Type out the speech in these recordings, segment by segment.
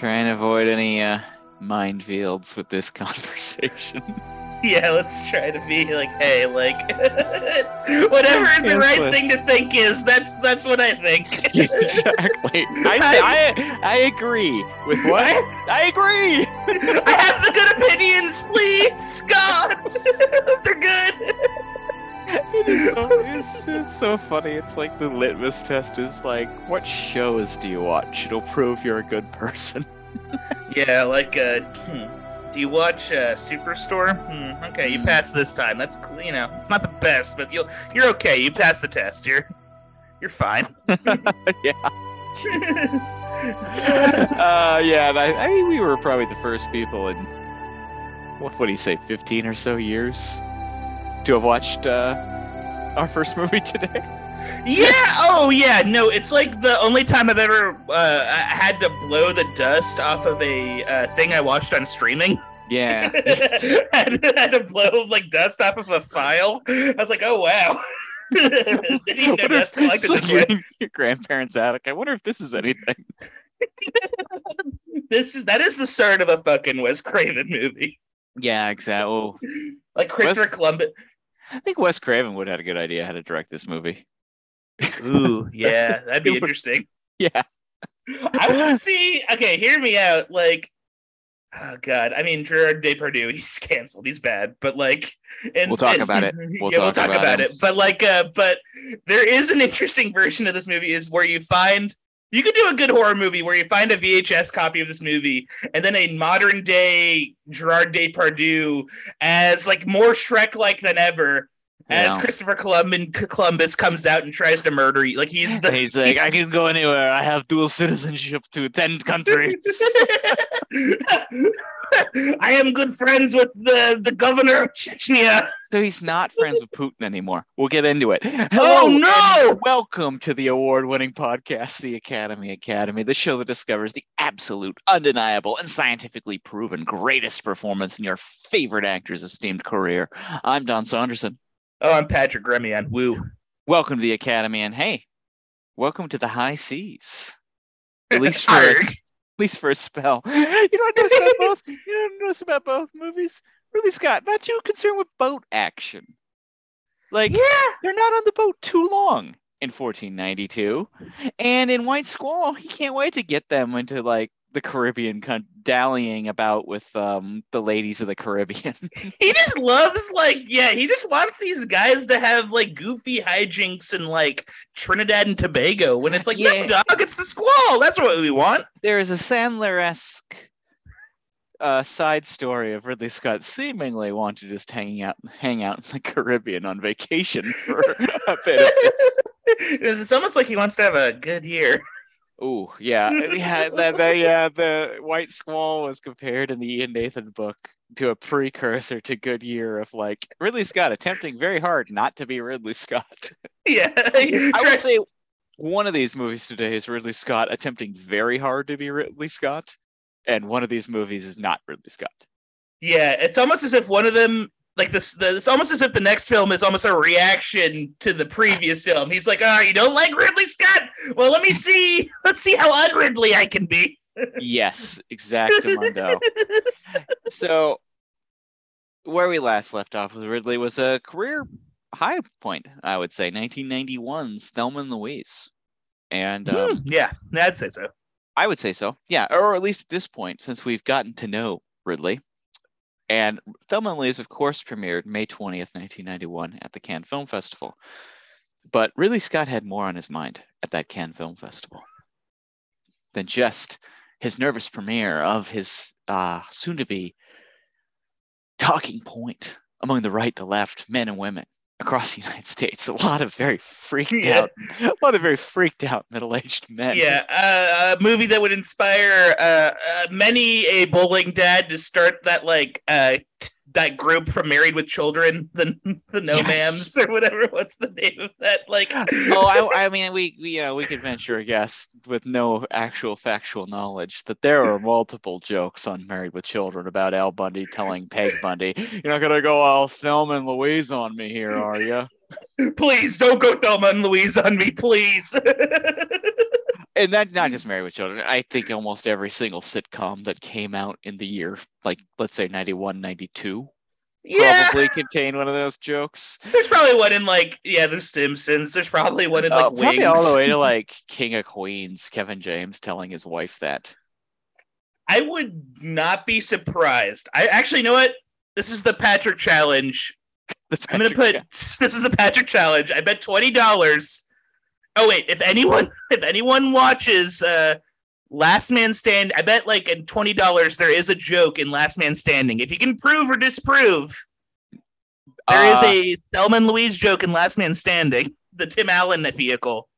trying to avoid any uh, minefields with this conversation. Yeah, let's try to be like, hey, like, whatever the right thing to think is, that's that's what I think. exactly. I, I I agree with what I, I agree. I have the good opinions, please, God, they're good. It is so it's, it's so funny. It's like the litmus test is like, what shows do you watch? It'll prove you're a good person. Yeah, like, uh, hmm, do you watch uh, Superstore? Hmm, okay, you passed this time. That's you know, it's not the best, but you'll you're okay. You passed the test. You're you're fine. yeah. Uh, yeah, I, I mean, we were probably the first people in what would he say, fifteen or so years to have watched uh, our first movie today. Yeah. Oh, yeah. No, it's like the only time I've ever uh, had to blow the dust off of a uh, thing I watched on streaming. Yeah. had, had to blow like dust off of a file. I was like, oh wow. Didn't even know dust collected like this your, way. your grandparents' attic. I wonder if this is anything. This is that is the start of a fucking Wes Craven movie. Yeah, exactly. Oh, Like Christopher Columbus. I think Wes Craven would have had a good idea how to direct this movie. Ooh, yeah, that'd be interesting. Yeah. I want to see. Okay, hear me out. Like, oh god, I mean Gerard Depardieu, he's canceled. He's bad, but like, and We'll talk and- about it. We'll yeah, we'll talk talk about about it. But like, uh, but there is an interesting version of this movie is where you find. You could do a good horror movie where you find a VHS copy of this movie and then a modern day Gerard Depardieu as like more Shrek like than ever as. Christopher Columbus, Columbus comes out and tries to murder you. Like he's the He's like, I can go anywhere. I have dual citizenship to ten countries. I am good friends with the, the governor of Chechnya. so he's not friends with Putin anymore. We'll get into it. Oh, Hello, no! Welcome to the award-winning podcast, The Academy Academy, the show that discovers the absolute, undeniable, and scientifically proven greatest performance in your favorite actor's esteemed career. I'm Don Saunderson. Oh, I'm Patrick Gremillion. Woo. Welcome to the Academy, and hey, welcome to the high seas. At least for a, at least for a spell. You know what I noticed about both? You know what I noticed about both movies? Ridley Scott, not too concerned with boat action. Like, Yeah. they're not on the boat too long in 1492, and in White Squall, he can't wait to get them into like the Caribbean, con- dallying about with um the ladies of the Caribbean. He just loves, like, yeah, he just wants these guys to have, like, goofy hijinks in, like, Trinidad and Tobago when it's like, Yeah. no, dog, it's the squall. That's what we want. there is a Sandler-esque uh, side story of Ridley Scott seemingly wanting to just hanging out, hang out in the Caribbean on vacation for a bit. Of it's almost like he wants to have a good year. Ooh, yeah, uh, yeah. The, the, yeah, the White Squall was compared in the Ian Nathan book to a precursor to Goodyear of like Ridley Scott attempting very hard not to be Ridley Scott. Yeah. I would say one of these movies today is Ridley Scott attempting very hard to be Ridley Scott, and one of these movies is not Ridley Scott. Yeah, it's almost as if one of them, like this, the, it's almost as if the next film is almost a reaction to the previous film. He's like, "Oh, you don't like Ridley Scott? Well, let me see. Let's see how unridley I can be." yes, exactamundo. so, where we last left off with Ridley was a career high point, I would say, 1991's Thelma and Louise, and um, Hmm, yeah, I'd say so. I would say so. Yeah, or at least at this point, since we've gotten to know Ridley. And Thelma and Louise, of course, premiered May 20th, 1991 at the Cannes Film Festival. But Ridley Scott had more on his mind at that Cannes Film Festival than just his nervous premiere of his uh, soon to be talking point among the right, the left, men and women across the United States. A lot of very freaked Yeah. out, a lot of very freaked out middle aged men. Yeah, uh, a movie that would inspire uh, uh, many a bowling dad to start that like uh, t- that group from Married with Children, the the No Yeah. Mams or whatever. What's the name of that? Like, oh, I, I mean, we, we, know, we could venture a guess with no actual factual knowledge that there are multiple jokes on Married with Children about Al Bundy telling Peg Bundy, "You're not gonna go all Thelma and Louise on me here, are you?" please don't go Thelma and Louise on me, please. and that not just Married with Children. I think almost every single sitcom that came out in the year, like let's say 91, 92, Yeah, probably contained one of those jokes. there's probably one in like yeah, The Simpsons. There's probably one in like Uh, probably Wings. all the way to like King of Queens, Kevin James telling his wife that. I would not be surprised. I actually you know what. This is the Patrick challenge. The I'm gonna Patrick put this is the Patrick challenge. I bet twenty dollars. Oh wait, if anyone if anyone watches uh Last Man Stand, I bet like in twenty dollars there is a joke in Last Man Standing. If you can prove or disprove, there is Uh, a Thelma and Louise joke in Last Man Standing, the Tim Allen vehicle.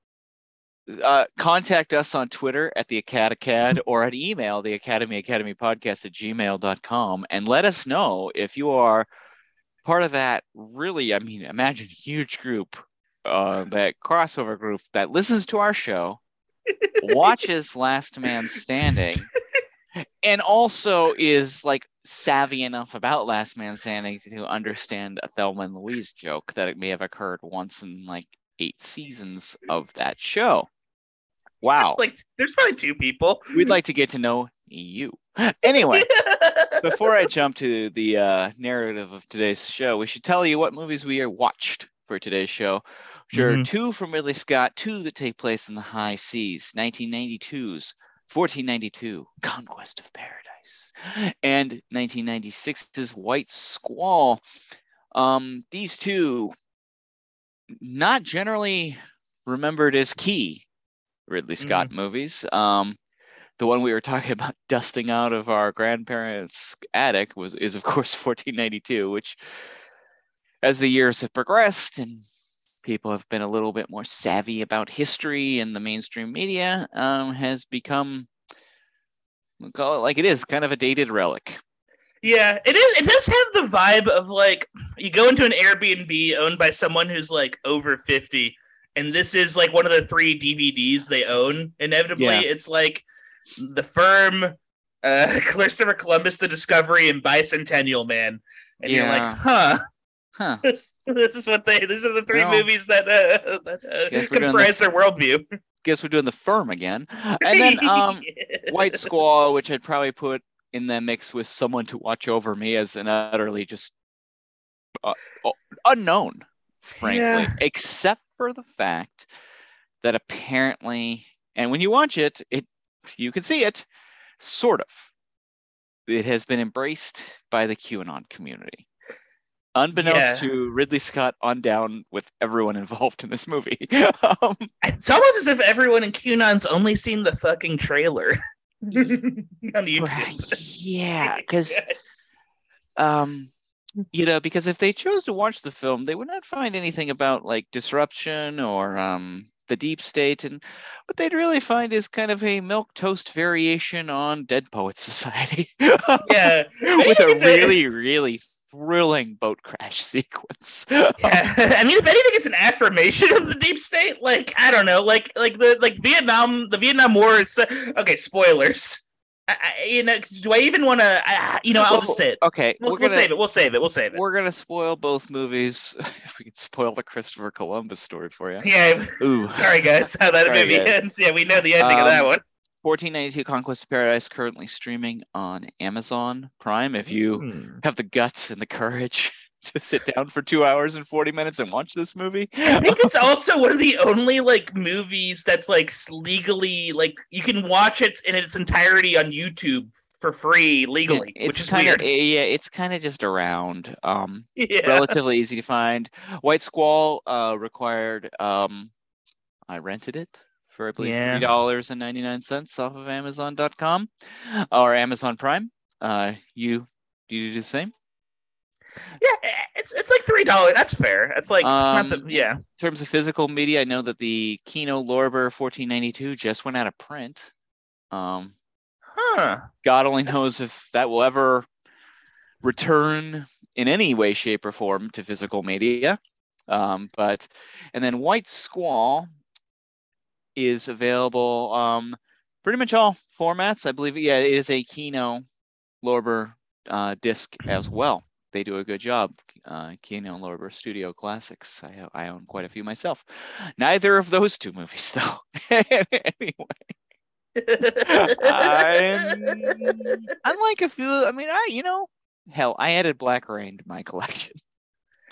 uh, contact us on Twitter at the Acadacad or an email, the Academy Academy Podcast at gmail.com, and let us know if you are part of that really, I mean, imagine huge group, uh, that crossover group that listens to our show, watches Last Man Standing, and also is like savvy enough about Last Man Standing to understand a Thelma and Louise joke that it may have occurred once in like eight seasons of that show. Wow. Like there's probably two people. We'd like to get to know you. Anyway, before I jump to the uh, narrative of today's show, we should tell you what movies we are watched for today's show. Which are Mhm. two from Ridley Scott, two that take place in the high seas, 1992's 1492, Conquest of Paradise, and 1996's White Squall. Um, these two, not generally remembered as key Ridley Scott movies. Um, the one we were talking about dusting out of our grandparents' attic was is of course 1492, which as the years have progressed and people have been a little bit more savvy about history and the mainstream media, um, has become we'll call it like it is, kind of a dated relic. Yeah, it is. It does have the vibe of like you go into an Airbnb owned by someone who's like over fifty, and this is like one of the three DVDs they own. Inevitably, Yeah. it's like the firm, uh, Christopher Columbus, the Discovery, and Bicentennial Man, and you're like, huh. Huh. This, this is what they. These are the three Well, movies that, uh, that uh, comprise their worldview. Guess we're doing the firm again. And then um White Squall, which I'd probably put in the mix with someone to watch over me as an utterly just uh, unknown, frankly, Yeah. except for the fact that apparently, and when you watch it, it you can see it, sort of. It has been embraced by the QAnon community. Unbeknownst Yeah. to Ridley Scott, on down with everyone involved in this movie. um, It's almost as if everyone in QAnon's only seen the fucking trailer on YouTube. yeah, because um you know because if they chose to watch the film they would not find anything about like disruption or um the deep state and what they'd really find is kind of a milquetoast variation on dead poets society yeah, with a a- really really thrilling boat crash sequence yeah. I mean, if anything, it's an affirmation of the deep state. Like I don't know, like like the like Vietnam, the Vietnam War is okay. Spoilers. I, I, you know, do I even want to? You know, I'll just say it. okay We'll, we're we'll save it. We'll save it. We'll save it. we're gonna spoil both movies if we can spoil the christopher columbus story for you Yeah. Ooh. Sorry, guys. How that Sorry, movie guys. ends. Yeah, we know the ending of that Um, one. 1492 Conquest of Paradise currently streaming on Amazon Prime. If you Hmm. have the guts and the courage to sit down for two hours and 40 minutes and watch this movie, I think it's also one of the only like movies that's like legally like you can watch it in its entirety on YouTube for free legally, it's which is kind of weird. yeah, it's kind of just around. Um, Yeah. relatively easy to find. White Squall uh, required. Um, I rented it for I believe Yeah. three dollars and ninety nine cents off of Amazon.com or Amazon Prime. Uh, you you do the same. Yeah, it's it's like three dollars. That's fair. That's like not the, Um, yeah. In terms of physical media, I know that the Kino Lorber 1492 just went out of print. Um, Huh. God only That's- knows if that will ever return in any way, shape, or form to physical media. Um, but and then White Squall is available um, pretty much all formats. I believe, yeah, it is a Kino Lorber uh, disc as well. they do a good job. Uh, Kino and Lorber Studio Classics. I, I own quite a few myself. Neither of those two movies, though. anyway. I'm, unlike a few, I mean, I you know, hell, I added Black Rain to my collection.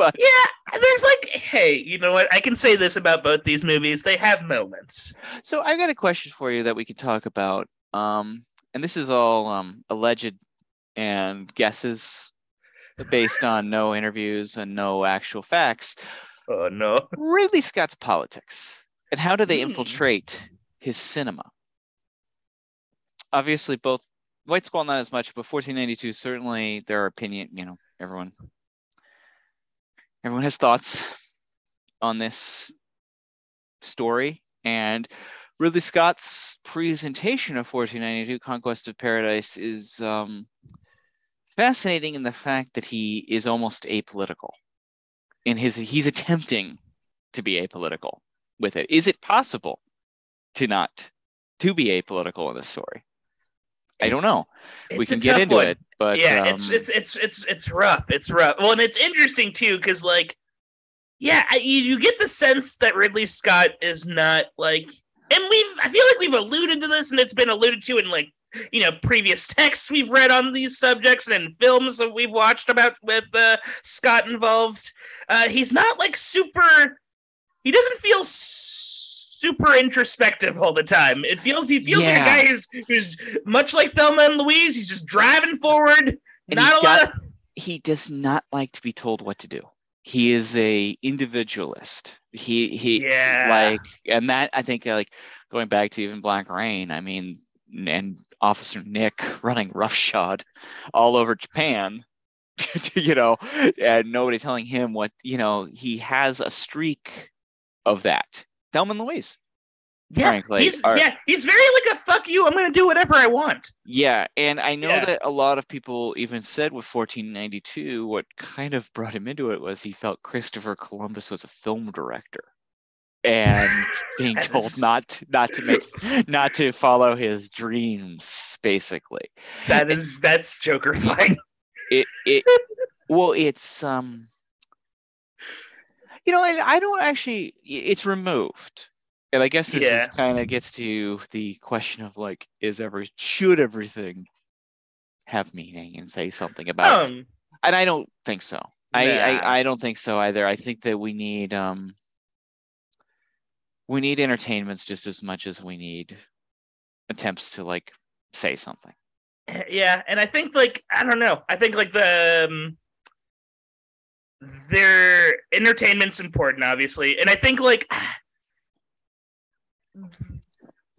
But yeah, there's like, hey, you know what? I can say this about both these movies. They have moments. So I've got a question for you that we could talk about. Um, and this is all um, alleged and guesses based on no interviews and no actual facts. Oh no. Ridley Scott's politics and how do they Hmm. infiltrate his cinema? Obviously, both White Squall not as much, but 1492 certainly their opinion. You know, everyone, everyone has thoughts on this story, and Ridley Scott's presentation of 1492 Conquest of Paradise is um, fascinating in the fact that he is almost apolitical. In his, he's attempting to be apolitical with it. Is it possible to not to be apolitical in this story? I don't know. We can get into one. it, but yeah, um, it's it's it's it's it's rough. It's rough. Well, and it's interesting too because like, yeah, I, you, you get the sense that Ridley Scott is not like, and we've I feel like we've alluded to this, and it's been alluded to in like you know previous texts we've read on these subjects and in films that we've watched about with uh, Scott involved. Uh, he's not like super. He doesn't feel super introspective all the time. It feels he feels like a guy who's who's much like Thelma and Louise. He's just driving forward. And not a lot of he does not like to be told what to do. He is a individualist. He he Yeah. like and that I think uh, like going back to even Black Rain, I mean and Officer Nick running roughshod all over Japan. you know, and nobody telling him what, you know, he has a streak of that. Thelma and Louise. yeah. frankly, he's are- yeah. He's very like a fuck you. I'm gonna do whatever I want. Yeah, and I know Yeah. that a lot of people even said with 1492, what kind of brought him into it was he felt Christopher Columbus was a film director, and being told not to, not to make not to follow his dreams, basically. That is that's Joker fine. It it well, it's um, you know, and I don't actually. It's removed. And I guess this Yeah. is kind of gets to the question of like, is every should everything have meaning and say something about it? Um, And I don't think so. I, I I don't think so either. I think that we need um we need entertainments just as much as we need attempts to like say something. yeah, and I think like I don't know. I think like the um, their entertainment's important, obviously, and I think like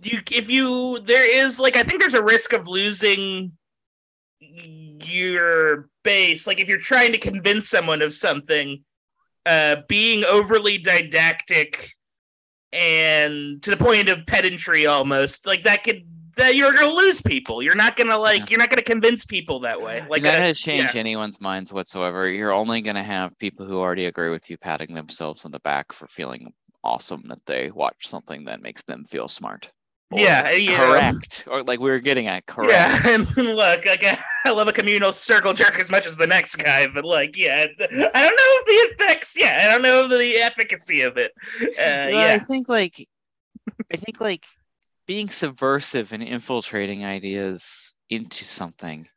you if you there is like I think there's a risk of losing your base. Like if you're trying to convince someone of something, uh, being overly didactic and to the point of pedantry almost like that could that you're gonna lose people. You're not gonna like Yeah. you're not gonna convince people that way. Like not uh, going to change yeah. anyone's minds whatsoever. You're only going to have people who already agree with you patting themselves on the back for feeling awesome that they watch something that makes them feel smart. Or Yeah, know. correct. Or like we were getting at correct. Yeah, and look, like I love a communal circle jerk as much as the next guy, but like, yeah, I don't know if the effects. Yeah, I don't know the efficacy of it. Uh, Well, yeah, I think like I think like being subversive and infiltrating ideas into something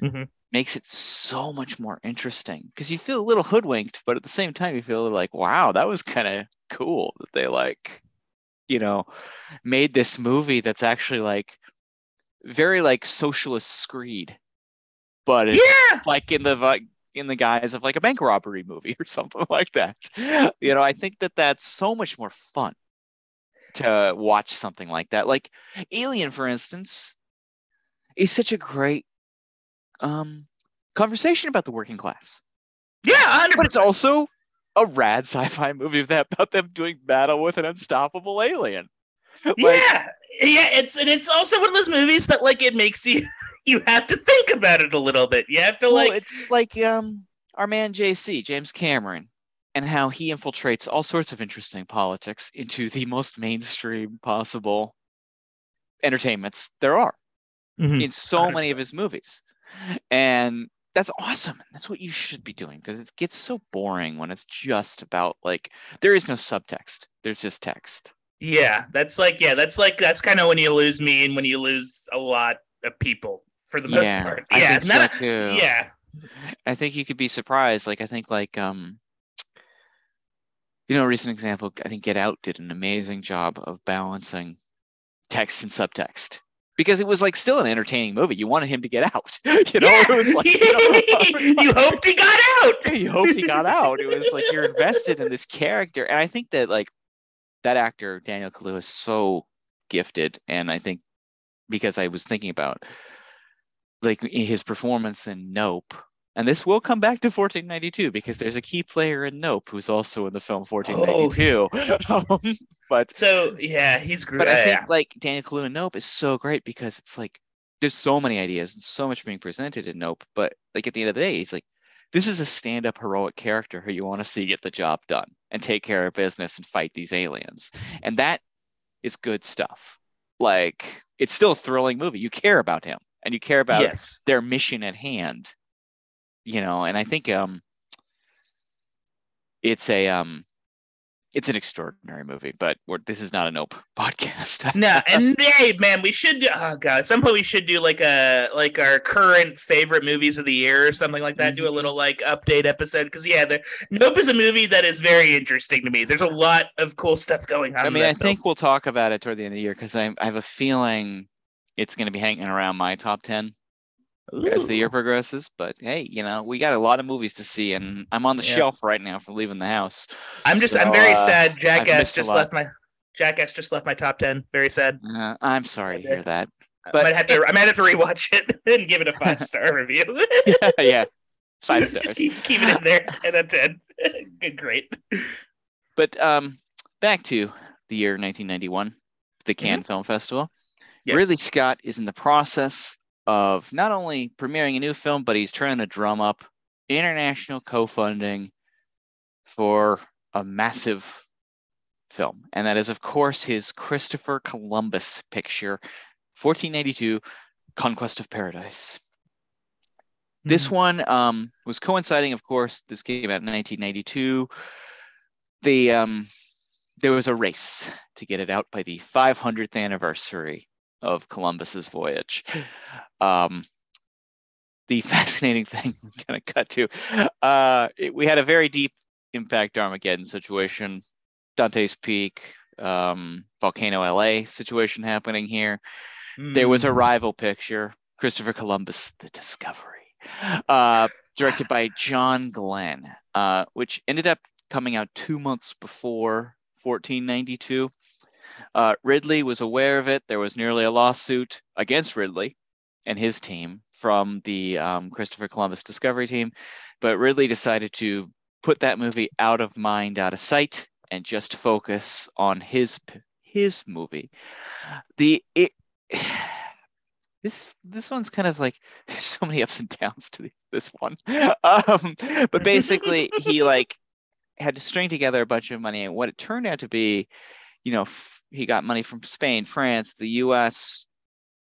Mhm. makes it so much more interesting because you feel a little hoodwinked, but at the same time you feel like, wow, that was kind of cool that they like, you know, made this movie that's actually like very like socialist screed, but it's Yeah! like in the vi- in the guise of like a bank robbery movie or something like that. You know, I think that that's so much more fun to watch something like that. Like Alien, for instance, is such a great um, conversation about the working class, yeah, hundred but it's also a rad sci-fi movie that about them doing battle with an unstoppable alien. Like, yeah, yeah. It's and it's also one of those movies that like it makes you you have to think about it a little bit. You have to well, like it's like um, our man JC James Cameron. And how he infiltrates all sorts of interesting politics into the most mainstream possible entertainments there are. Mhm. in so many of his movies. And that's awesome. That's what you should be doing because it gets so boring when it's just about like there is no subtext. There's just text. Yeah, that's like yeah, that's like that's kind of when you lose me and when you lose a lot of people for the most Yeah, part. I Yeah, think so too. yeah, I think you could be surprised. Like I think like um you know, a recent example, I think Get Out did an amazing job of balancing text and subtext. Because it was like still an entertaining movie. You wanted him to get out. you know, Yeah. it was like you know, you hoped he got out. you hoped he got out. It was like you're invested in this character. And I think that like that actor, Daniel Kaluuya, is so gifted. And I think because I was thinking about like his performance in Nope. And this will come back to 1492 because there's a key player in Nope who's also in the film 1492. Um, but So yeah, he's great. but I think like Daniel Kaluuya in Nope is so great because it's like there's so many ideas and so much being presented in Nope. But like at the end of the day, he's like, this is a stand-up heroic character who you want to see get the job done and take care of business and fight these aliens. And that is good stuff. Like it's still a thrilling movie. You care about him and you care about yes. their mission at hand. You know, and I think um it's a um it's an extraordinary movie, but we're, this is not a nope podcast. No, and hey, man, we should. Do, oh god, at some point we should do like a like our current favorite movies of the year or something like that. Do a Mhm. little like update episode because yeah, the Nope is a movie that is very interesting to me. There's a lot of cool stuff going on. I mean, I think we'll talk about it toward the end of the year because I, I have a feeling it's going to be hanging around my top 10 film. as the year progresses. But hey, you know, we got a lot of movies to see, and I'm on the Yeah. shelf right now for leaving the house. I'm just. I'm very uh, sad. Jackass missed just left my. Jackass just left my top ten. Very sad. Uh, I'm sorry to hear that. I But might have to. I might have to rewatch it and give it a five star review. yeah, yeah, five stars. keep, keep it in there. Ten out of ten. Good, great. But um, back to the year 1991, the Cannes Film Festival. Yes. Ridley Scott is in the process of not only premiering a new film, but he's trying to drum up international co-funding for a massive film. And that is, of course, his Christopher Columbus picture, 1492 Conquest of Paradise. This Hmm. one um, was coinciding, of course. This came out in 1992. The um, there was a race to get it out by the 500th anniversary of Columbus's voyage. Um, the fascinating thing I'm gonna cut to, uh, it- we had a very deep impact Armageddon situation, Dante's Peak, um, Volcano LA situation happening here there was a Mm. rival picture christopher columbus the discovery uh, directed by john glen uh, which ended up coming out two months before 1492 uh, ridley was aware of it. There was nearly a lawsuit against ridley and his team from the um, christopher columbus discovery team but ridley decided to put that movie out of mind out of sight and just focus on his his movie. The it this this one's kind of like there's so many ups and downs to this one. Um but basically he like had to string together a bunch of money and what it turned out to be you know f- he got money from spain france the us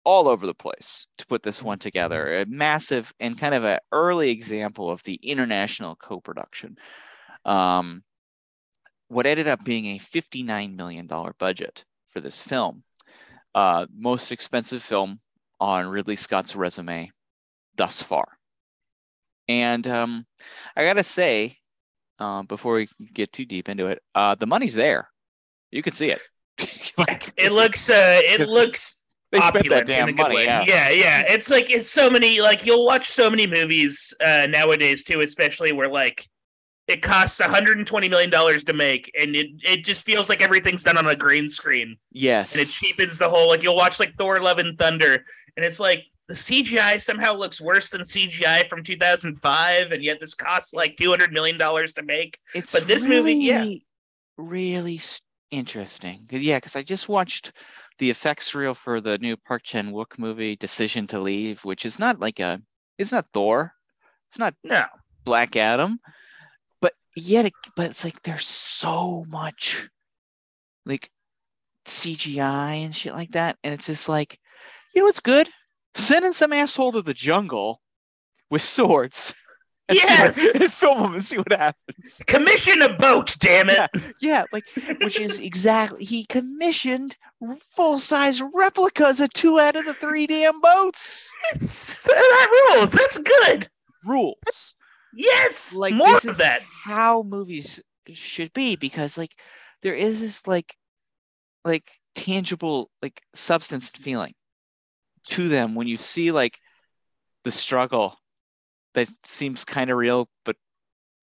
all over the place to put this one together a massive and kind of an early example of the international co-production um what ended up being a 59 million dollar budget for this film uh, most expensive film on Ridley Scott's resume thus far. And um, I gotta say, uh, before we get too deep into it, uh, the money's there. You can see it. Like, It looks. Uh, it looks they spent that opulent in a damn money. way. Yeah. yeah, yeah. It's like it's so many. Like you'll watch so many movies uh, nowadays too, especially where like it costs 120 million dollars to make, and it it just feels like everything's done on a green screen, Yes. and it cheapens the whole. Like you'll watch like Thor: Love and Thunder, and it's like the CGI somehow looks worse than CGI from 2005, and yet this costs like 200 million dollars to make. It's but this movie, yeah. really, really interesting. Yeah, because I just watched the effects reel for the new Park Chan Wook movie, Decision to Leave, which is not like a, it's not Thor, it's not No, Black Adam, but yet, it, but it's like there's so much, like CGI and shit like that, and it's just like, you know, it's good. Sending some asshole to the jungle with swords. What- Yes! film them and see what happens. Commission a boat, damn it. Yeah, yeah, like which is exactly he commissioned full size replicas of two out of the three damn boats. It's- that rules. That's good. Rules. Yes. Like more this of is that. how movies should be because like there is this like like tangible like substance and feeling to them when you see like the struggle that seems kind of real but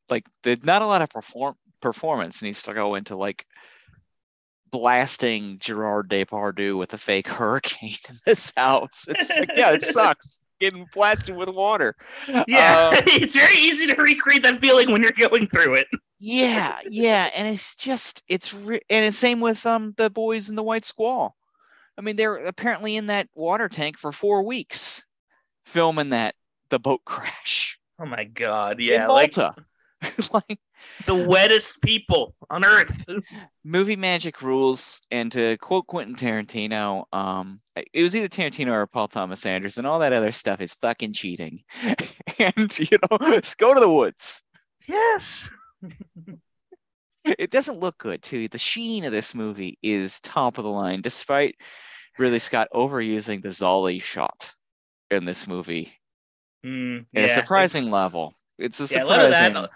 like there's not a lot of perform performance needs to go into like blasting Gerard Depardieu with a fake hurricane in this house. It's like, yeah, it sucks getting blasted with water. Yeah. Uh, it's very easy to recreate that feeling when you're going through it. yeah, yeah, and it's just it's re- and it's same with um the boys in the White Squall. I mean, they're apparently in that water tank for four weeks, filming that the boat crash Oh my god. Yeah. Like Malta. like the wettest people on earth. movie magic rules and to quote quentin tarantino um it was either tarantino or paul thomas anderson and all that other stuff is fucking cheating and you know just go to the woods Yes. it doesn't look good too the sheen of this movie is top of the line despite ridley scott overusing the zolly shot in this movie Mm, at yeah. a surprising level it's a Yeah, a lot of surprising that.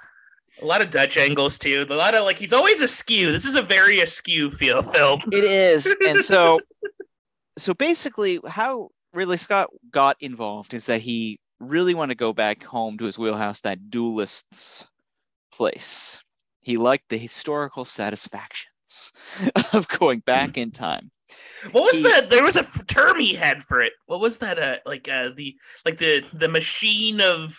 A lot of Dutch angles too. A lot of like he's always askew. This is a very askew feel film. It is. And so so basically how Ridley Scott got involved is that he really wanted to go back home to his wheelhouse, that duelist's place. He liked the historical satisfactions of going back in time. What was He- that? There was a term he had for it. What was that? Uh, like uh, the like the the machine of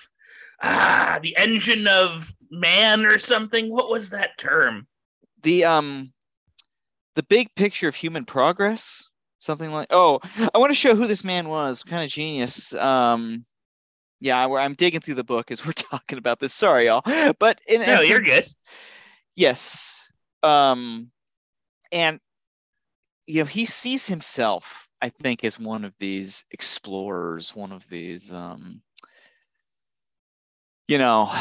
ah the engine of man or something. What was that term? The um the big picture of human progress, something like oh, I want to show who this man was, kind of genius. Um yeah, I- I'm digging through the book as we're talking about this. Sorry, y'all. But in No, you're good. Yes. Um, and you know, he sees himself, I think, as one of these explorers, one of these um, you know,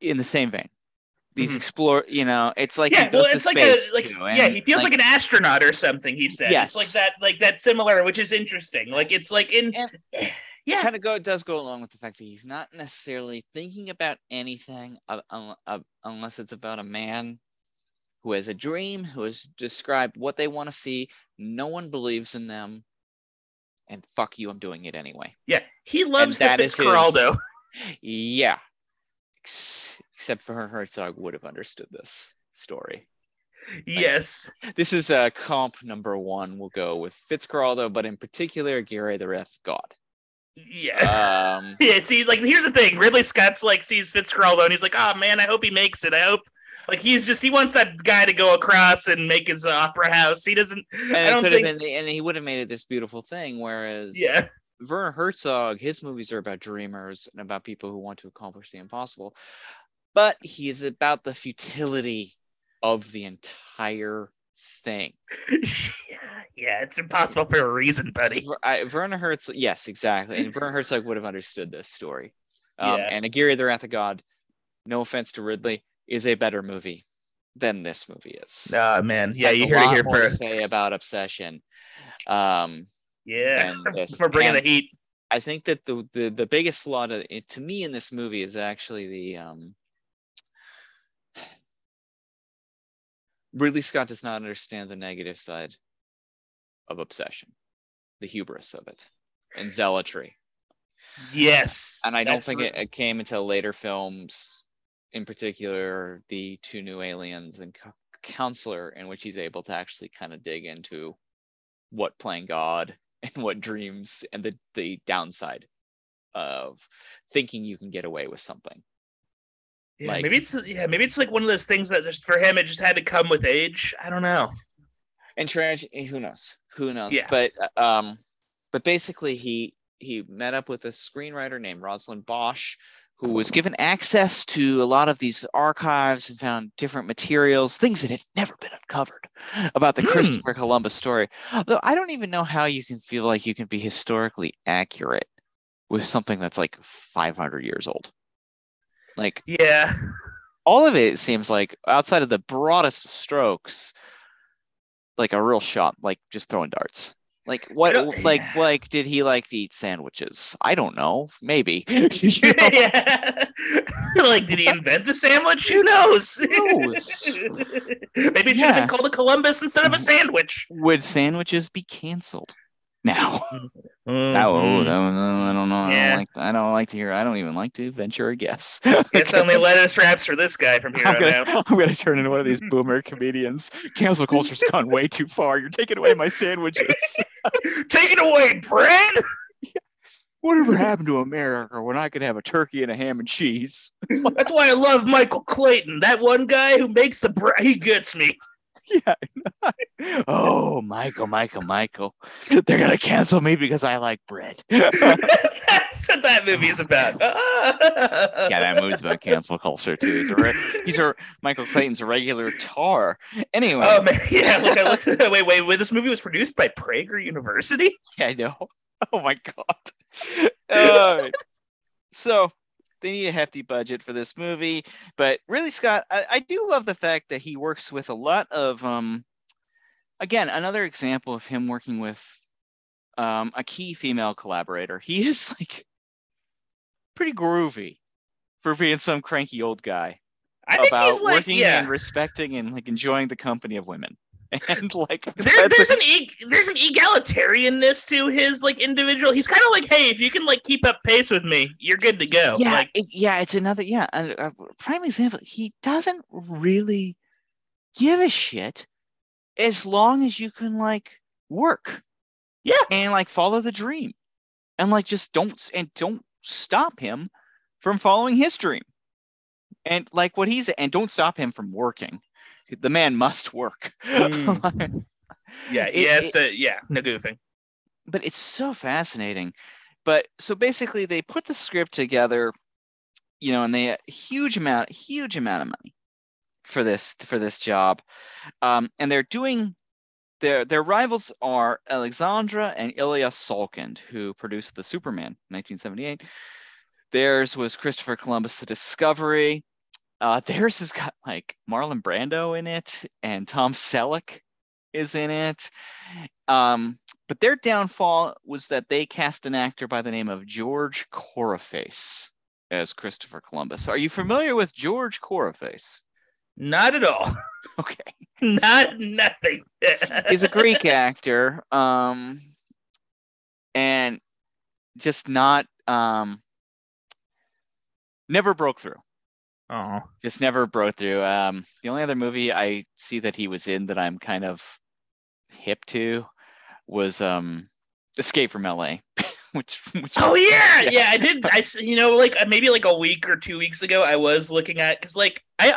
in the same vein. These Mhm. explore, you know, it's like yeah, he well, it's like space, a like too, yeah, he feels like, an astronaut or something. He said Yes. it's like that, like that similar, which is interesting. Like it's like in And- yeah, kind of go does go along with the fact that he's not necessarily thinking about anything uh, un- uh, unless it's about a man who has a dream, who has described what they want to see. No one believes in them, and fuck you, I'm doing it anyway. yeah. He loves the that is his- Fitzcarraldo. Yeah, except for her Herzog would have understood this story. Yes. This is uh, comp number one. We'll go with Fitzcarraldo, but in particular, Aguirre the of God. Yeah. Um, Yeah, see, like here's the thing. Ridley Scott's like sees Fitzcarraldo and he's like, oh man, I hope he makes it. I hope like he's just he wants that guy to go across and make his opera house. He doesn't and I don't think been, and he would have made it this beautiful thing. Whereas, yeah. Werner Herzog, his movies are about dreamers and about people who want to accomplish the impossible, but he is about the futility of the entire thing. yeah, it's impossible for a reason, buddy. I, Werner Herzog, yes, exactly, and Werner Herzog would have understood this story. Um, Yeah. And Aguirre the Wrath of God, no offense to Ridley, is a better movie than this movie is. Oh man. Yeah, you a heard it here first. say about Obsession. Um, yeah. for bringing And- the heat. I think that the the, the biggest flaw to, to me in this movie is actually the um, Ridley Scott does not understand the negative side of obsession, the hubris of it, and zealotry. Yes. And I don't think it, it came until later films, in particular the two new aliens and Co- Counselor, in which he's able to actually kind of dig into what playing God and what dreams and the the downside of thinking you can get away with something. yeah, like- maybe it's yeah, maybe it's like one of those things that just for him it just had to come with age. I don't know. And tragedy, who knows? Who knows? Yeah. But uh, um, but basically he he met up with a screenwriter named Roselyne Bosch, who was given access to a lot of these archives and found different materials, things that had never been uncovered about the Hmm. Christopher Columbus story. Though I don't even know how you can feel like you can be historically accurate with something that's like 500 years old. Like Yeah. all of it seems like outside of the broadest of strokes, like a real shot, like just throwing darts. Like what? don't- eh, Like yeah. like did he like to eat sandwiches? I don't know. Maybe. You know? yeah. like, did he invent the sandwich? Who knows? knows? Maybe it should have Yeah. been called a Columbus instead of a sandwich. Would sandwiches be canceled now? Mm-hmm. Mhm. No, no, no, I don't know. I don't like. I don't like to hear. I don't even like to venture a guess. It's only lettuce wraps for this guy from here I'm on gonna, out. I'm gonna turn into one of these boomer comedians. Cancel culture's gone way too far. You're taking away my sandwiches. Take it away, Brad. Whatever happened to America when I could have a turkey and a ham and cheese? That's why I love Michael Clayton. That one guy who makes the bread. He gets me. Yeah. oh, Michael, Michael, Michael. They're gonna cancel me because I like bread. That's what that movie is about. Yeah, that movie's about cancel culture too. He's a re- he's a Michael Clayton's a regular Tár. Anyway, Oh man, yeah. Look, I looked. Wait, wait, wait. This movie was produced by Prager University. Yeah, I know. Oh my god. Uh, so they need a hefty budget for this movie, but Ridley Scott, I, I do love the fact that he works with a lot of um. Again, another example of him working with um, a key female collaborator. He is like pretty groovy for being some cranky old guy I think about he's like, working yeah. and respecting and like enjoying the company of women. And like There, there's a- an e- there's an egalitarianness to his like individual. He's kind of like, hey, if you can like keep up pace with me, you're good to go. yeah, Like, it- yeah, it's another yeah. A, a prime example. He doesn't really give a shit as long as you can like work. Yeah. and like follow the dream, and like just don't and don't stop him from following his dream, and like what he's and don't stop him from working. The man must work. Mm. yeah, It- he has it- to. Yeah, no goofing. but it's so fascinating. But so basically, they put the script together, you know, and they a huge amount, huge amount of money for this for this job, um, and they're doing their their rivals are Alexandra and Ilya Salkind, who produced the Superman 1978. Theirs was Christopher Columbus: The Discovery. Uh, theirs has got like Marlon Brando in it, and Tom Selleck is in it. Um, but their downfall was that they cast an actor by the name of George Corraface as Christopher Columbus. Are you familiar with George Corraface? Not at all. Okay. Not nothing. He's a Greek actor. Um, and just not um never broke through. Oh, Just never broke through. Um, the only other movie I see that he was in that I'm kind of hip to was um Escape from LA, which which oh yeah, Yeah. yeah. I did. I you know like uh, maybe like a week or two weeks ago, I was looking at because like I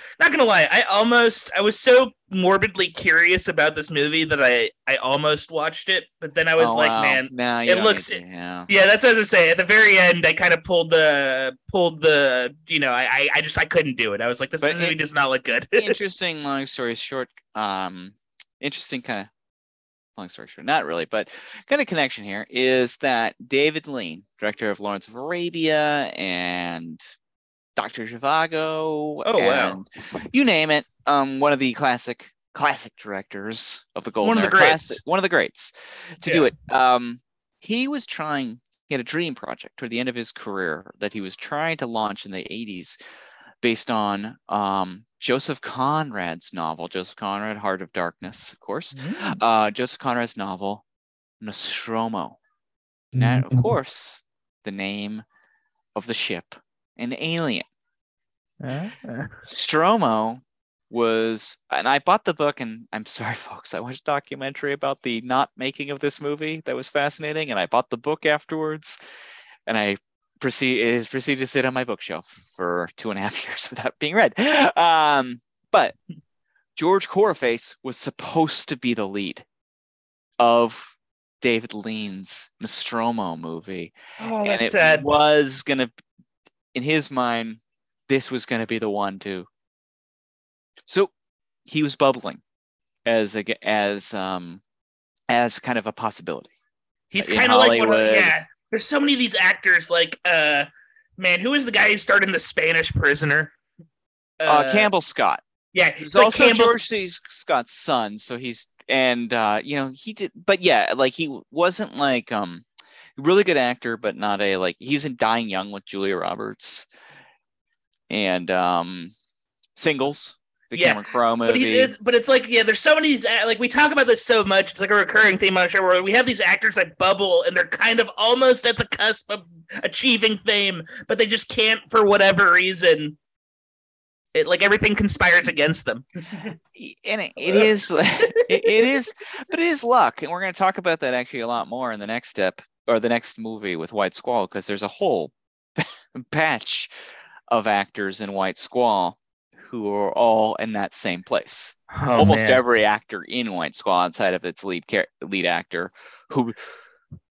not gonna lie, I almost I was so morbidly curious about this movie that I I almost watched it, but then I was Oh, like, wow. man, no, it looks- to, yeah. Yeah, that's what I was gonna say. At the very end, I kind of pulled the pulled the you know, I I, just I couldn't do it. I was like, this, this movie does not look good. interesting long story short um interesting kind of long story short not really but kind of connection here is that david lean director of lawrence of arabia and dr zhivago Oh, wow. you name it um one of the classic classic directors of the golden One of the greats. classic, one of the greats to do it um he was trying he had a dream project toward the end of his career that he was trying to launch in the 80s based on um, Joseph Conrad's novel, Joseph Conrad, Heart of Darkness, of course. Mm. Uh, Joseph Conrad's novel, Nostromo. And of course, the name of the ship, an alien. Stromo was, and I bought the book, and I'm sorry, folks, I watched a documentary about the not making of this movie that was fascinating, and I bought the book afterwards, and I proceed is proceeded to sit on my bookshelf for two and a half years without being read. Um, but George Corraface was supposed to be the lead of David Lean's Nostromo movie Oh, and it sad. was gonna in his mind, this was going to be the one to. So he was bubbling as a, as um as kind of a possibility. He's kind of like one of yeah. There's so many of these actors. Like, uh, man, who is the guy who starred in The Spanish Prisoner? Uh, Campbell Scott. Yeah, He's like also Campbell- George C. Scott's son, so he's and uh, you know he did, but yeah, like he wasn't like um really good actor, but not a like he was in Dying Young with Julia Roberts and um Singles, the Yeah, Cameron Crowe But, he, movie. it's, but it's like, yeah, there's so many, uh, like we talk about this so much. It's like a recurring theme on the show where we have these actors that bubble and they're kind of almost at the cusp of achieving fame, but they just can't for whatever reason. It like everything conspires against them. and it, it is it, it is but it is luck and we're going to talk about that actually a lot more in the next step or the next movie with white squall because there's a whole batch of actors in white squall who are all in that same place Oh, almost man. every actor in white squall outside of its lead char- lead actor who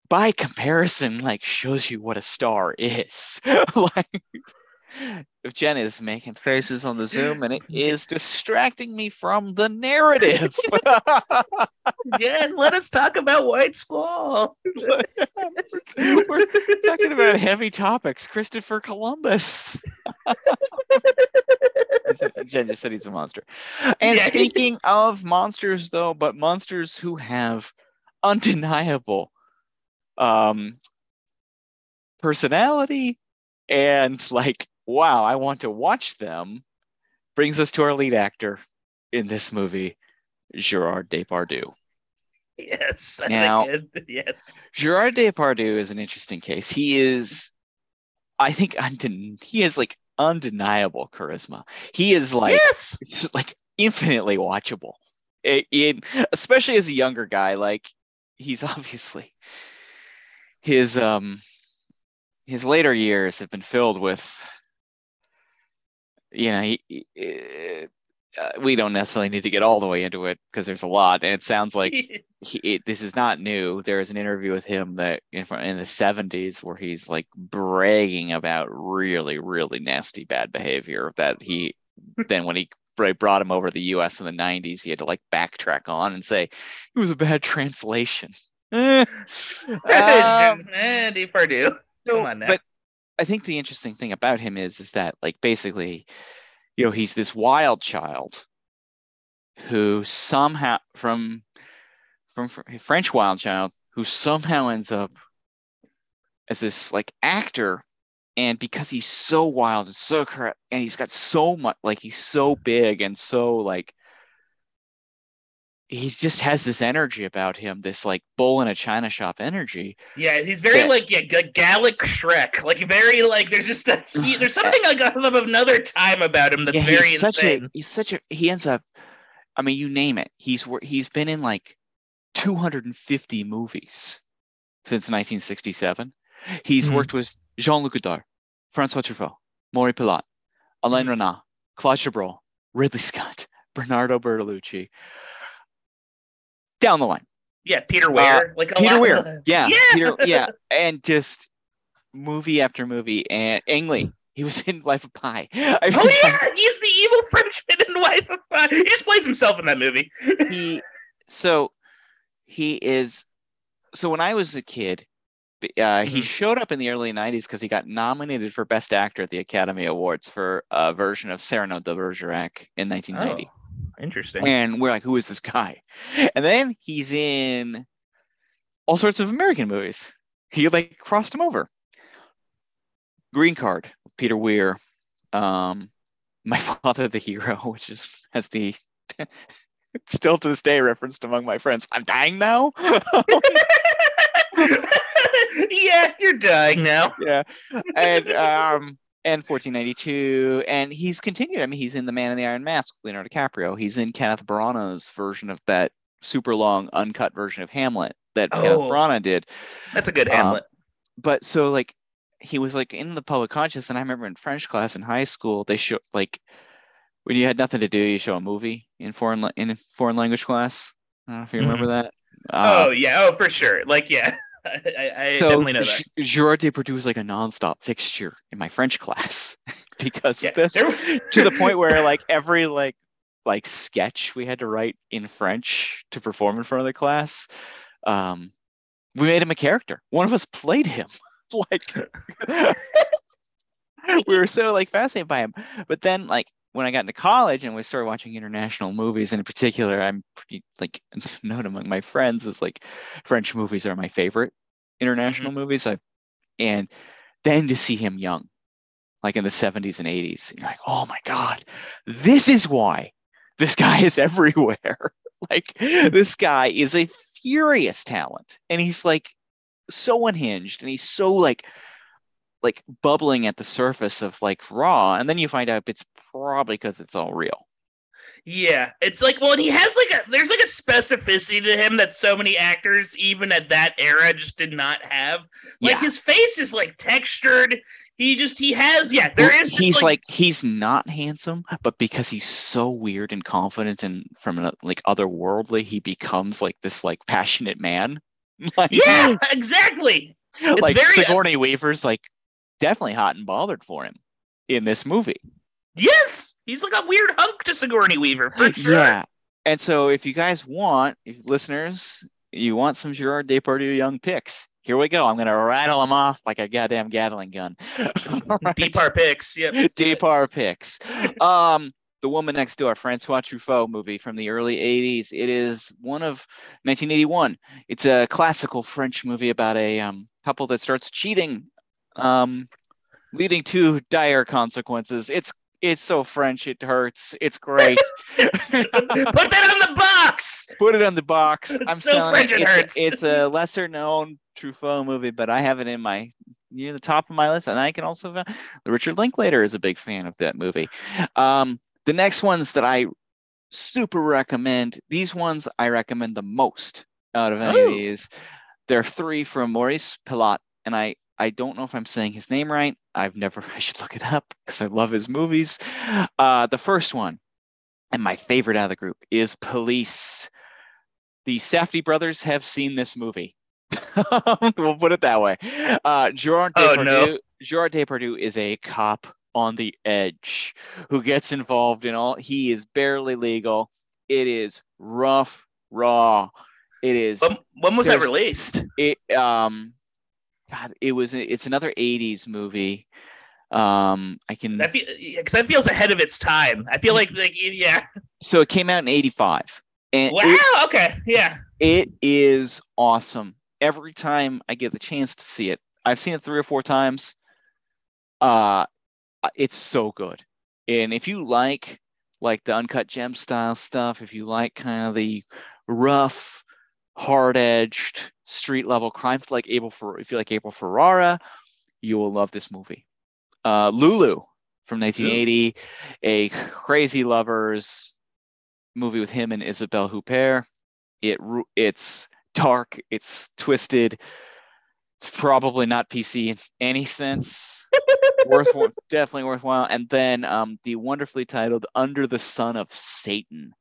by comparison like shows you what a star is like if Jen is making faces on the Zoom and it is distracting me from the narrative. Jen, let us talk about White Squall. We're talking about heavy topics. Christopher Columbus. Jen just said he's a monster. And Yeah. speaking of monsters, though, but monsters who have undeniable um, personality and like, wow, I want to watch them, brings us to our lead actor in this movie, Gerard Depardieu. Yes. Now- yes. Gerard Depardieu is an interesting case. He is, I think, he is like undeniable charisma. He is like yes. like infinitely watchable. It, it- especially as a younger guy, like he's obviously his um his later years have been filled with you know he, he- uh, we don't necessarily need to get all the way into it because there's a lot and it sounds like he, it, this is not new. There is an interview with him that in, in the 70s where he's like bragging about really, really nasty bad behavior that he then when he brought him over to the US in the 90s, he had to like backtrack on and say it was a bad translation. Um, Depardieu. so- Come on now. But I think the interesting thing about him is is that like basically, you know, he's this wild child who somehow from from French wild child who somehow ends up as this like actor. And because he's so wild and so and he's got so much like he's so big and so like he just has this energy about him this like bull in a china shop energy Yeah, he's very Yeah. like yeah, G- Gallic Shrek. Like very like there's just a he, there's something like of another time about him that's yeah, very he's such insane. a he's such a he ends up i mean you name it he's he's been in like 250 movies since 1967 he's Mhm. worked with jean-luc godard francois truffaut maury pialat alain Mhm. resnais claude chabrol ridley scott bernardo bertolucci down the line yeah, Peter Weir. like a Uh, peter lot- weir yeah, Yeah. peter yeah and just movie after movie and ang lee he was in life of pi I Oh yeah, he's the evil Frenchman in Wife of Pi. He just plays himself in that movie. he so he is so when i was a kid uh, he Mhm. showed up in the early 90s because he got nominated for best actor at the academy awards for a version of cyrano de bergerac in 1990 Oh, interesting. and we're like who is this guy? And then he's in all sorts of american movies. He like crossed him over. Green card peter weir um my father the hero which is has the still to this day referenced among my friends. I'm dying now? Yeah, you're dying now. yeah. And um and 1492 and he's continued i mean he's in the man in the iron mask with leonardo dicaprio. He's in kenneth branagh's version of that super long uncut version of hamlet that kenneth Oh. branagh did. That's a good Um, Hamlet. but so like he was like in the public conscious and i remember in french class in high school they show like when you had nothing to do you show a movie in foreign in foreign language class. I don't know if you remember that. Uh, oh yeah, oh for sure. Like yeah, I, I so definitely know that. G- Gerard Depardieu was like a nonstop fixture in my French class because Yeah, of this. to the point where like every like like sketch we had to write in French to perform in front of the class, um, we made him a character. One of us played him. like we were so like fascinated by him. But then like when I got into college and we started watching international movies, and in particular, I'm pretty like known among my friends as like French movies are my favorite mm-hmm. international movies. I and then to see him young, like in the 70s and 80s, you're like, oh my God, this is why this guy is everywhere. like hmm. this guy is a furious talent. And he's like so unhinged and he's so like like bubbling at the surface of like raw. And then you find out it's probably because it's all real. Yeah, it's like well, and he has like a there's like a specificity to him that so many actors, even at that era, just did not have. Like Yeah. his face is like textured. He just he has yeah. There is just, he's like, he's not handsome, but because he's so weird and confident and from an, like otherworldly, he becomes like this like passionate man. like, yeah, exactly. like very- uh, Sigourney Weaver's like definitely hot and bothered for him in this movie. Yes, he's like a weird hunk to Sigourney Weaver for sure. Yeah. And so if you guys want, if listeners, you want some Gerard Depardieu young picks, here we go. I'm gonna rattle them off like a goddamn Gatling gun. Right. Deep picks. Yep. Depar picks. Um, the Woman Next Door, Francois Truffaut movie from the early 80s. It is one of 1981. It's a classical French movie about a um, couple that starts cheating, um, leading to dire consequences. It's it's so French, it hurts. It's great. Put that on the box. Put it on the box. It's I'm so selling French it. it It's, hurts. A, it's a lesser known Truffaut movie, but I have it in my near the top of my list. And I can also the Richard Linklater is a big fan of that movie. Um, the next ones that I super recommend, these ones I recommend the most out of any of these. There are three from Maurice Pialat, and I I don't know if I'm saying his name right. I've never. I should look it up because I love his movies. Uh, the first one, and my favorite out of the group, is Police. The Safdie brothers have seen this movie. we'll put it that way. Uh, Gerard Oh, Depardieu. no. Gerard Depardieu is a cop on the edge who gets involved in all. He is barely legal. It is rough, raw. It is When, when was that released? it um god it was it's another 80s movie um i can That because that feels ahead of its time. I feel like like yeah. so it came out in 85 and Wow. it, okay. Yeah. it is awesome every time i get the chance to see it i've seen it three or four times uh it's so good and if you like like the uncut gem style stuff if you like kind of the rough hard-edged street level crimes like Abel for if you like Abel Ferrara, you will love this movie. Uh, Lulu from 1980, a crazy lovers movie with him and Isabelle Huppert. It it's dark, it's twisted. It's probably not PC in any sense. Worth definitely worthwhile. And then um, the wonderfully titled Under the Sun of Satan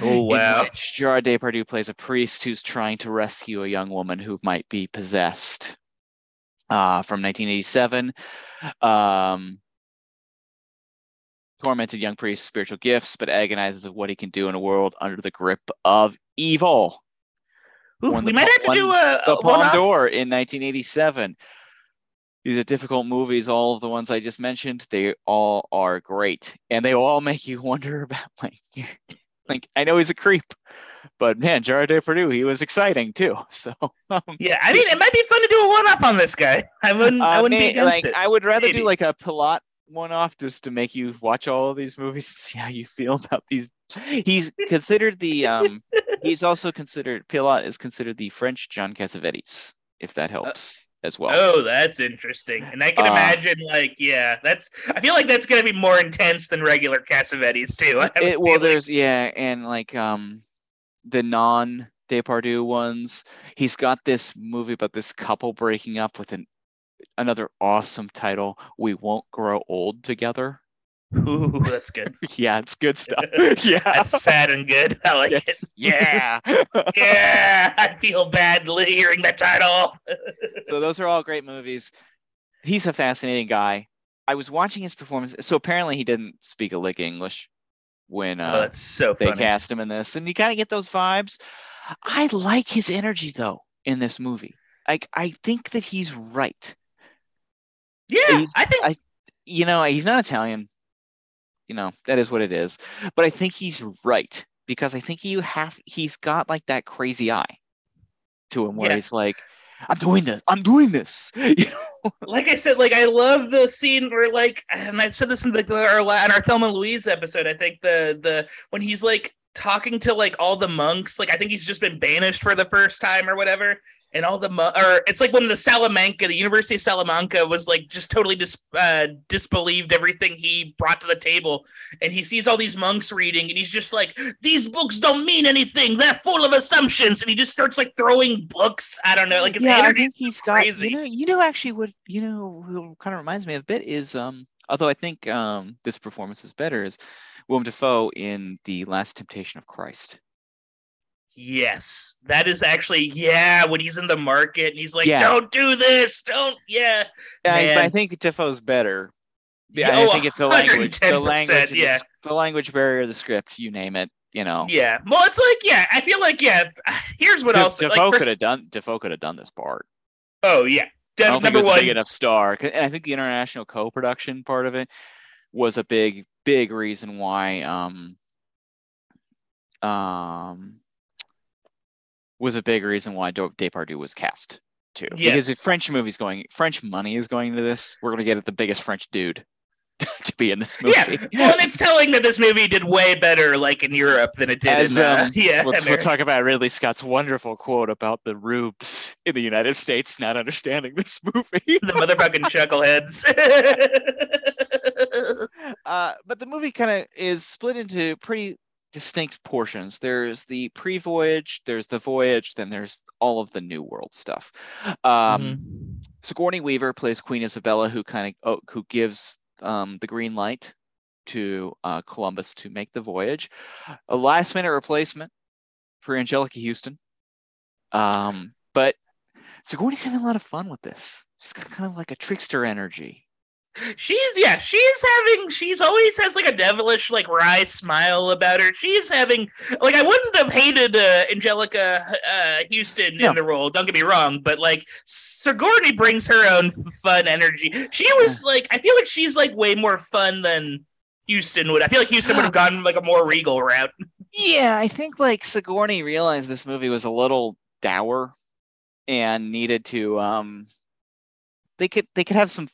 Oh wow. Gerard Depardieu plays a priest who's trying to rescue a young woman who might be possessed. Uh, from 1987, um, tormented young priest, spiritual gifts, but agonizes of what he can do in a world under the grip of evil. Ooh, we the might have to do a, The a one Palme off. d'Or in 1987. These are difficult movies. All of the ones I just mentioned, they all are great, and they all make you wonder about like, like I know he's a creep, but man, Gerard Depardieu, he was exciting too. So um, Yeah, I mean, it might be fun to do a one off on this guy. I wouldn't. I uh, wouldn't may- be against like it. I would rather Maybe. do like a Pialat one-off just to make you watch all of these movies and see how you feel about these. He's considered the um. he's also considered Pialat is considered the French John Cassavetes, if that helps as well. Oh, that's interesting. And I can Uh, imagine, like, yeah, that's. I feel like that's going to be more intense than regular Cassavetes too. I have a it, well, there's yeah, and like um, the non Depardieu ones. He's got this movie about this couple breaking up with an another awesome title. We won't grow old together. Ooh, that's good. yeah, it's good stuff. yeah. That's sad and good. I like Yes. it. Yeah. Yeah, I feel bad hearing that title. so those are all great movies. He's a fascinating guy. I was watching his performance. So apparently he didn't speak a lick of English when oh, uh, that's so they funny. cast him in this, and you kind of get those vibes. I like his energy though in this movie. Like I think that he's right. Yeah, He's- I think I- You know, he's not Italian. You know that is what it is. But I think he's right because I think you have. He's got like that crazy eye to him where Yeah. he's like, "I'm doing this. I'm doing this." You know? like I said, like I love the scene where like, and I said this in the our in our Thelma and Louise episode. I think the the when he's like talking to like all the monks, like I think he's just been banished for the first time or whatever, and all the mon- or it's like when the Salamanca, the University of Salamanca, was like just totally dis- uh, disbelieved everything he brought to the table, and he sees all these monks reading, and he's just like, these books don't mean anything. They're full of assumptions, and he just starts like throwing books. I don't know, like his yeah, I think he's got. crazy. You know, you know, actually, what you know, who kind of reminds me of a bit is, um, although I think um, this performance is better, is Willem Dafoe in the Last Temptation of Christ. Yes, that is actually yeah. When he's in the market and he's like, Yeah. "Don't do this, don't." Yeah, Yeah, I, I think Dafoe's better. Yeah, Yeah, I oh, think it's the language, the language, yeah. the, the language barrier, the script, you name it. You know, yeah. Well, it's like yeah. I feel like yeah. Here's what De- else. Dafoe like, could have done. Dafoe could have done this part. oh yeah. I don't think it number was a one. big enough star and I think the international co-production part of it was a big, big reason why. Um, um, was a big reason why Depardieu was cast too. Because if French movies going, French money is going to this, we're gonna get the biggest French dude to be in this movie. Yeah, well, and it's telling that this movie did way better, like in Europe, than it did As, in uh, um, yeah. Let's, we'll talk about Ridley Scott's wonderful quote about the rubes in the United States not understanding this movie. the motherfucking chuckleheads. uh, but the movie kind of is split into pretty distinct portions. There's the pre-voyage, there's the voyage, then there's all of the New World stuff. Um, Mhm. Sigourney Weaver plays Queen Isabella, who kind of oh, who gives um, the green light to uh, Columbus to make the voyage. A last-minute replacement for Anjelica Huston, um, but Sigourney's having a lot of fun with this. She's got kind of like a trickster energy. She's yeah, she's having she's always has like a devilish like wry smile about her. She's having like I wouldn't have hated uh, Anjelica uh, Huston No. in the role. Don't get me wrong, but like Sigourney brings her own fun energy. She was like I feel like she's like way more fun than Huston would. I feel like Huston would have gone like a more regal route. Yeah, I think like Sigourney realized this movie was a little dour and needed to um they could they could have some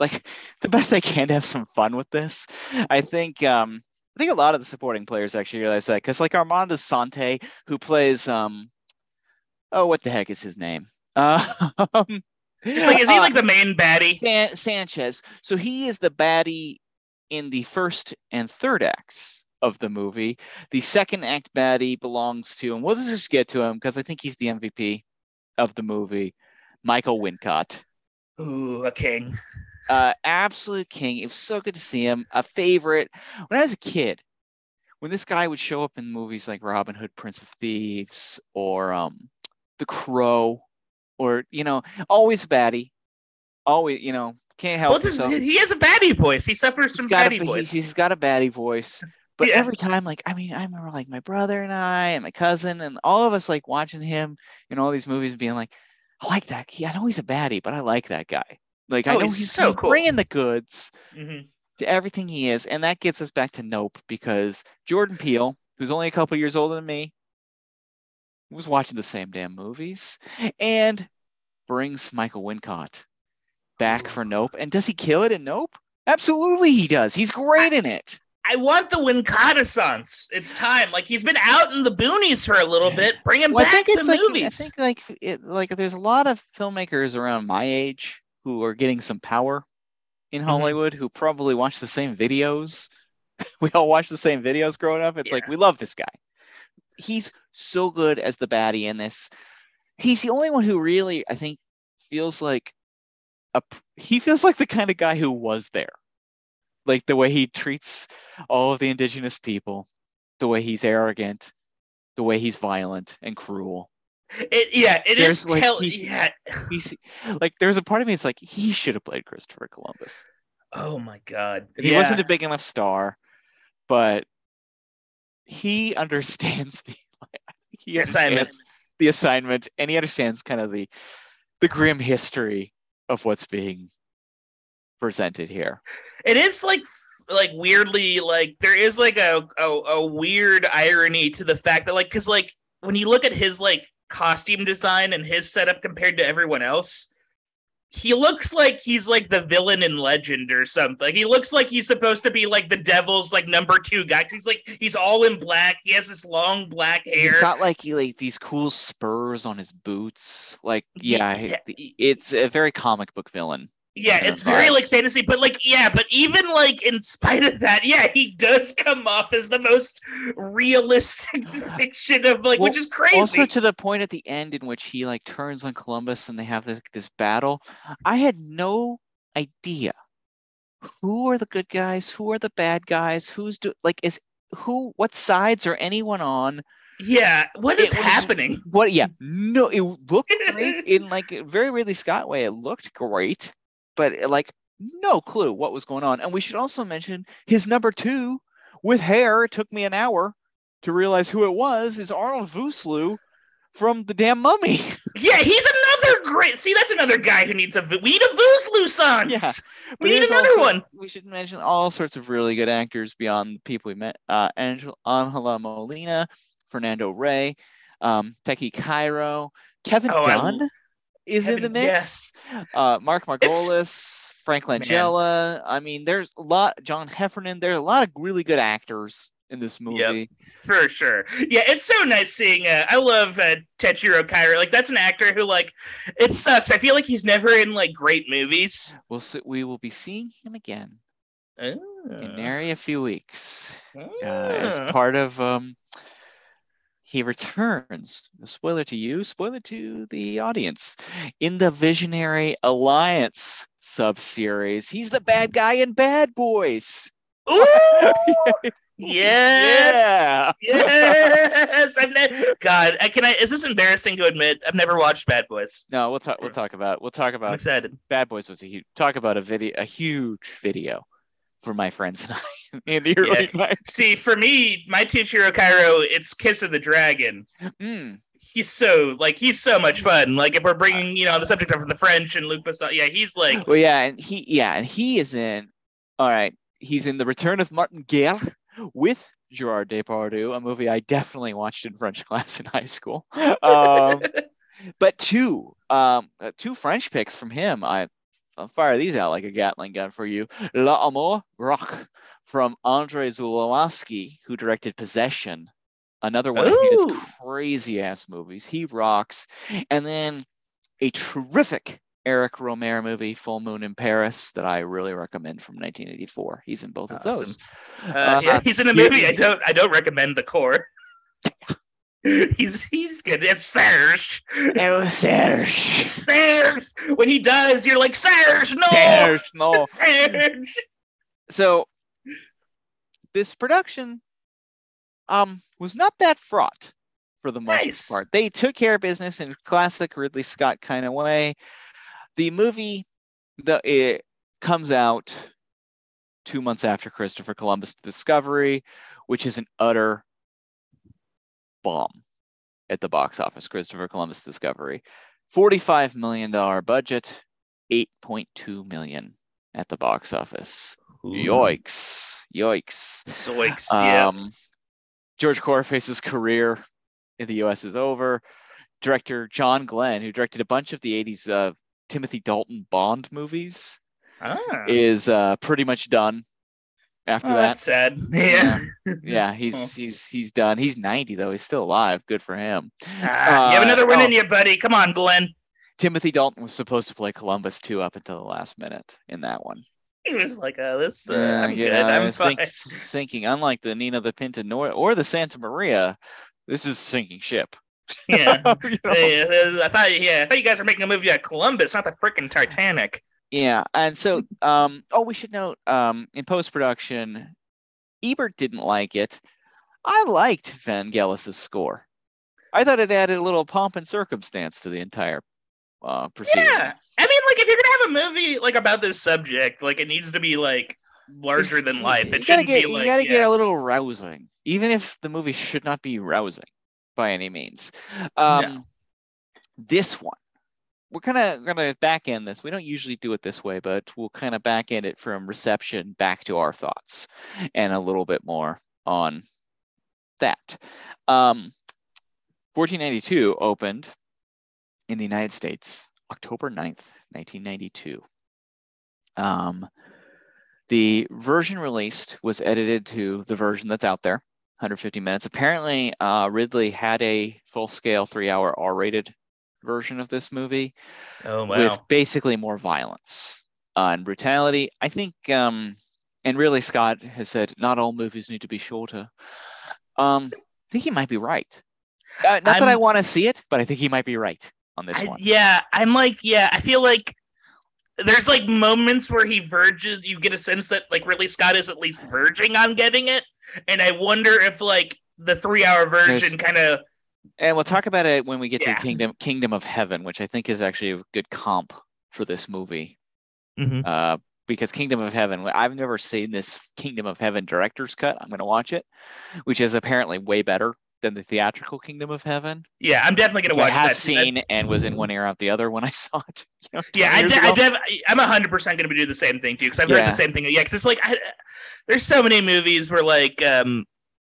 like the best they can to have some fun with this. I think um I think a lot of the supporting players actually realize that because like Armand Assante, who plays um oh what the heck is his name? Uh, um, like is he uh, like the main baddie? San- Sanchez. So he is the baddie in the first and third acts of the movie. The second act baddie belongs to, and we'll just get to him because I think he's the MVP of the movie, Michael Wincott. Ooh, a king. Uh, absolute king. It was so good to see him. A favorite. When I was a kid, when this guy would show up in movies like Robin Hood, Prince of Thieves, or um, The Crow, or you know, always a baddie. Always, you know, can't help Well, just, he has a baddie voice. He suffers He's from got, a, baddie he's, voice. he's got a baddie voice. But Yeah. every time, like, I mean, I remember like my brother and I and my cousin and all of us like watching him in all these movies and being like, I like that. He, I know he's a baddie, but I like that guy. Like, I Oh, know he's he's, so he's cool. bringing the goods Mhm. to everything he is. And that gets us back to Nope because Jordan Peele, who's only a couple years older than me, was watching the same damn movies and brings Michael Wincott back for Nope. And does he kill it in Nope? Absolutely, he does. He's great in it. I want the Wincotissance. It's time. Like he's been out in the boonies for a little bit. Bring him Well, I back think to like I think like it, like there's a lot of filmmakers around my age who are getting some power in Mhm. Hollywood who probably watch the same videos. we all watch the same videos growing up. It's like we love this guy. He's so good as the baddie in this. He's the only one who really I think feels like a he feels like the kind of guy who was there. like the way he treats all of the indigenous people, the way he's arrogant, the way he's violent and cruel. It, yeah, it There's, is. like, tell- he's- yeah. He's like, there's a part of me that's like, he should have played Christopher Columbus. Oh my god. He yeah. wasn't a big enough star, but he understands the he Assignment. the assignment, and he understands kind of the the grim history of what's being presented here. it is like like weirdly like there is like a, a a weird irony to the fact that like because like when you look at his like costume design and his setup compared to everyone else he looks like he's like the villain in legend or something he looks like he's supposed to be like the devil's like number two guy he's like he's all in black he has this long black He's hair got like like these cool spurs on his boots. Like yeah, Yeah. it's a very comic book villain. Yeah, kind it's very like fantasy, but like yeah, but even like in spite of that, yeah, he does come off as the most realistic depiction of like, which is crazy. Also to the point at the end in which he like turns on Columbus and they have this this battle. I had no idea who are the good guys, who are the bad guys, who's do like is who what sides are anyone on? yeah, what is was- happening? What yeah, no it looked great in like very Ridley Scott way. It looked great, but like no clue what was going on. And we should also mention his number two with hair. It took me an hour to realize who it was. Is Arnold Vosloo from the damn Mummy? Yeah, he's another great. See, that's another guy who needs a. We need a Vosloo sans. Yeah, we need another also- one. We should mention all sorts of really good actors beyond the people we met. Uh, Angel, Angela Molina, Fernando Rey, um, Tchéky Karyo, Kevin Oh, I Is in the yeah. mix. Uh, Mark Margolis, Frank Man. Langella. I mean, there's a lot. John Heffernan. There's a lot of really good actors in this movie. For sure. Yeah, it's so nice seeing. Uh, I love uh, Tchéky Karyo. Like, that's an actor who, like, it sucks. I feel like he's never in, like, great movies. We'll see, we will be seeing him again in Oh. nary a few weeks. uh, Ah. as part of um he returns spoiler to you spoiler to the audience in the visionary alliance sub-series he's the bad guy in bad boys Ooh! yes. yeah Yes. I've ne- God, I can I is this embarrassing to admit? I've never watched Bad Boys. no we'll talk we'll talk about we'll talk about. I'm excited. bad boys was a huge talk about a video a huge video for my friends and i in the early Yeah. See, for me, my Tchéky Karyo, it's Kiss of the Dragon. Mm, He's so like he's so much fun. Like if we're bringing you know the subject of the French and Luc Besson, yeah, he's like well yeah and he yeah and he is in all right he's in the return of martin guerre with gerard depardieu a movie i definitely watched in french class in high school um, but two um uh, two french picks from him i i'll fire these out like a gatling gun for you l'amour rock from andre zulawski who directed possession another one of his crazy ass movies he rocks and then a terrific Eric Rohmer movie, Full Moon in Paris, that I really recommend from 1984. He's in both of those. uh, Uh, yeah, he's in a movie. I don't I don't recommend the core. he's he's good. It's Serge. Oh, Serge. Serge. When he does, you're like Serge. No. Serge, no. Serge. So this production um was not that fraught for the most Nice. part. They took care of business in classic Ridley Scott kind of way. The movie the it comes out two months after Christopher Columbus Discovery, which is an utter bomb at the box office. Christopher Columbus Discovery, $45 million budget, 8.2 million at the box office. Yoicks. Yoicks. Zoinks. Yeah. Um, George Corraface's career in the US is over. Director John Glen, who directed a bunch of the 80s uh, Timothy Dalton Bond movies, Ah. is uh, pretty much done after Oh, that. that's sad. Yeah. Yeah, he's he's he's done. He's 90 though. He's still alive. Good for him. Ah, you have Uh, another one oh. in you, buddy. Come on, Glen. Timothy Dalton was supposed to play Columbus too up until the last minute in that one. He was like, "Oh, this. Uh, Yeah, I'm you good. I'm fine." sink- sinking. Unlike the Nina the Pinta nor or the Santa Maria, this is sinking ship. Yeah. You know? Hey, uh, I thought, yeah, I thought you guys were making a movie at Columbus, not the freaking Titanic. Yeah, and so um, oh, we should note um, in post production, Ebert didn't like it. I liked Vangelis's score. I thought it added a little pomp and circumstance to the entire uh, proceeding. Yeah, I mean, like if you're gonna have a movie like about this subject, like it needs to be like larger than life. It shouldn't get, be like you gotta yeah. get a little rousing, even if the movie should not be rousing by any means. Um, This one, we're kind of gonna back end this. We don't usually do it this way, but we'll kind of back end it from reception back to our thoughts, and a little bit more on that. Um, 1492 opened in the United States October 9th, 1992. Um, the version released was edited to the version that's out there, 150 minutes. Apparently, uh, Ridley had a full scale three hour R rated version of this movie Oh wow. with basically more violence uh, and brutality. I think, um, and Ridley Scott has said not all movies need to be shorter. Um, I think he might be right. Uh, not that I want to see it, but I think he might be right on this I- one. yeah, I'm like, yeah, I feel like there's like moments where he verges. You get a sense that like Ridley Scott is at least verging on getting it, and I wonder if like the three hour version kind of And we'll talk about it when we get Yeah. to Kingdom Kingdom of Heaven, which I think is actually a good comp for this movie. Uh, because Kingdom of Heaven, I've never seen this Kingdom of Heaven director's cut. I'm going to watch it, which is apparently way better than the theatrical Kingdom of Heaven. yeah, I'm definitely gonna watch. I have that. seen and was in one ear out the other when I saw it. you know, Yeah, 20 I, de- I def- I'm hundred percent gonna be doing the same thing too because I've heard the same thing. Yeah, because it's like I, there's so many movies where like um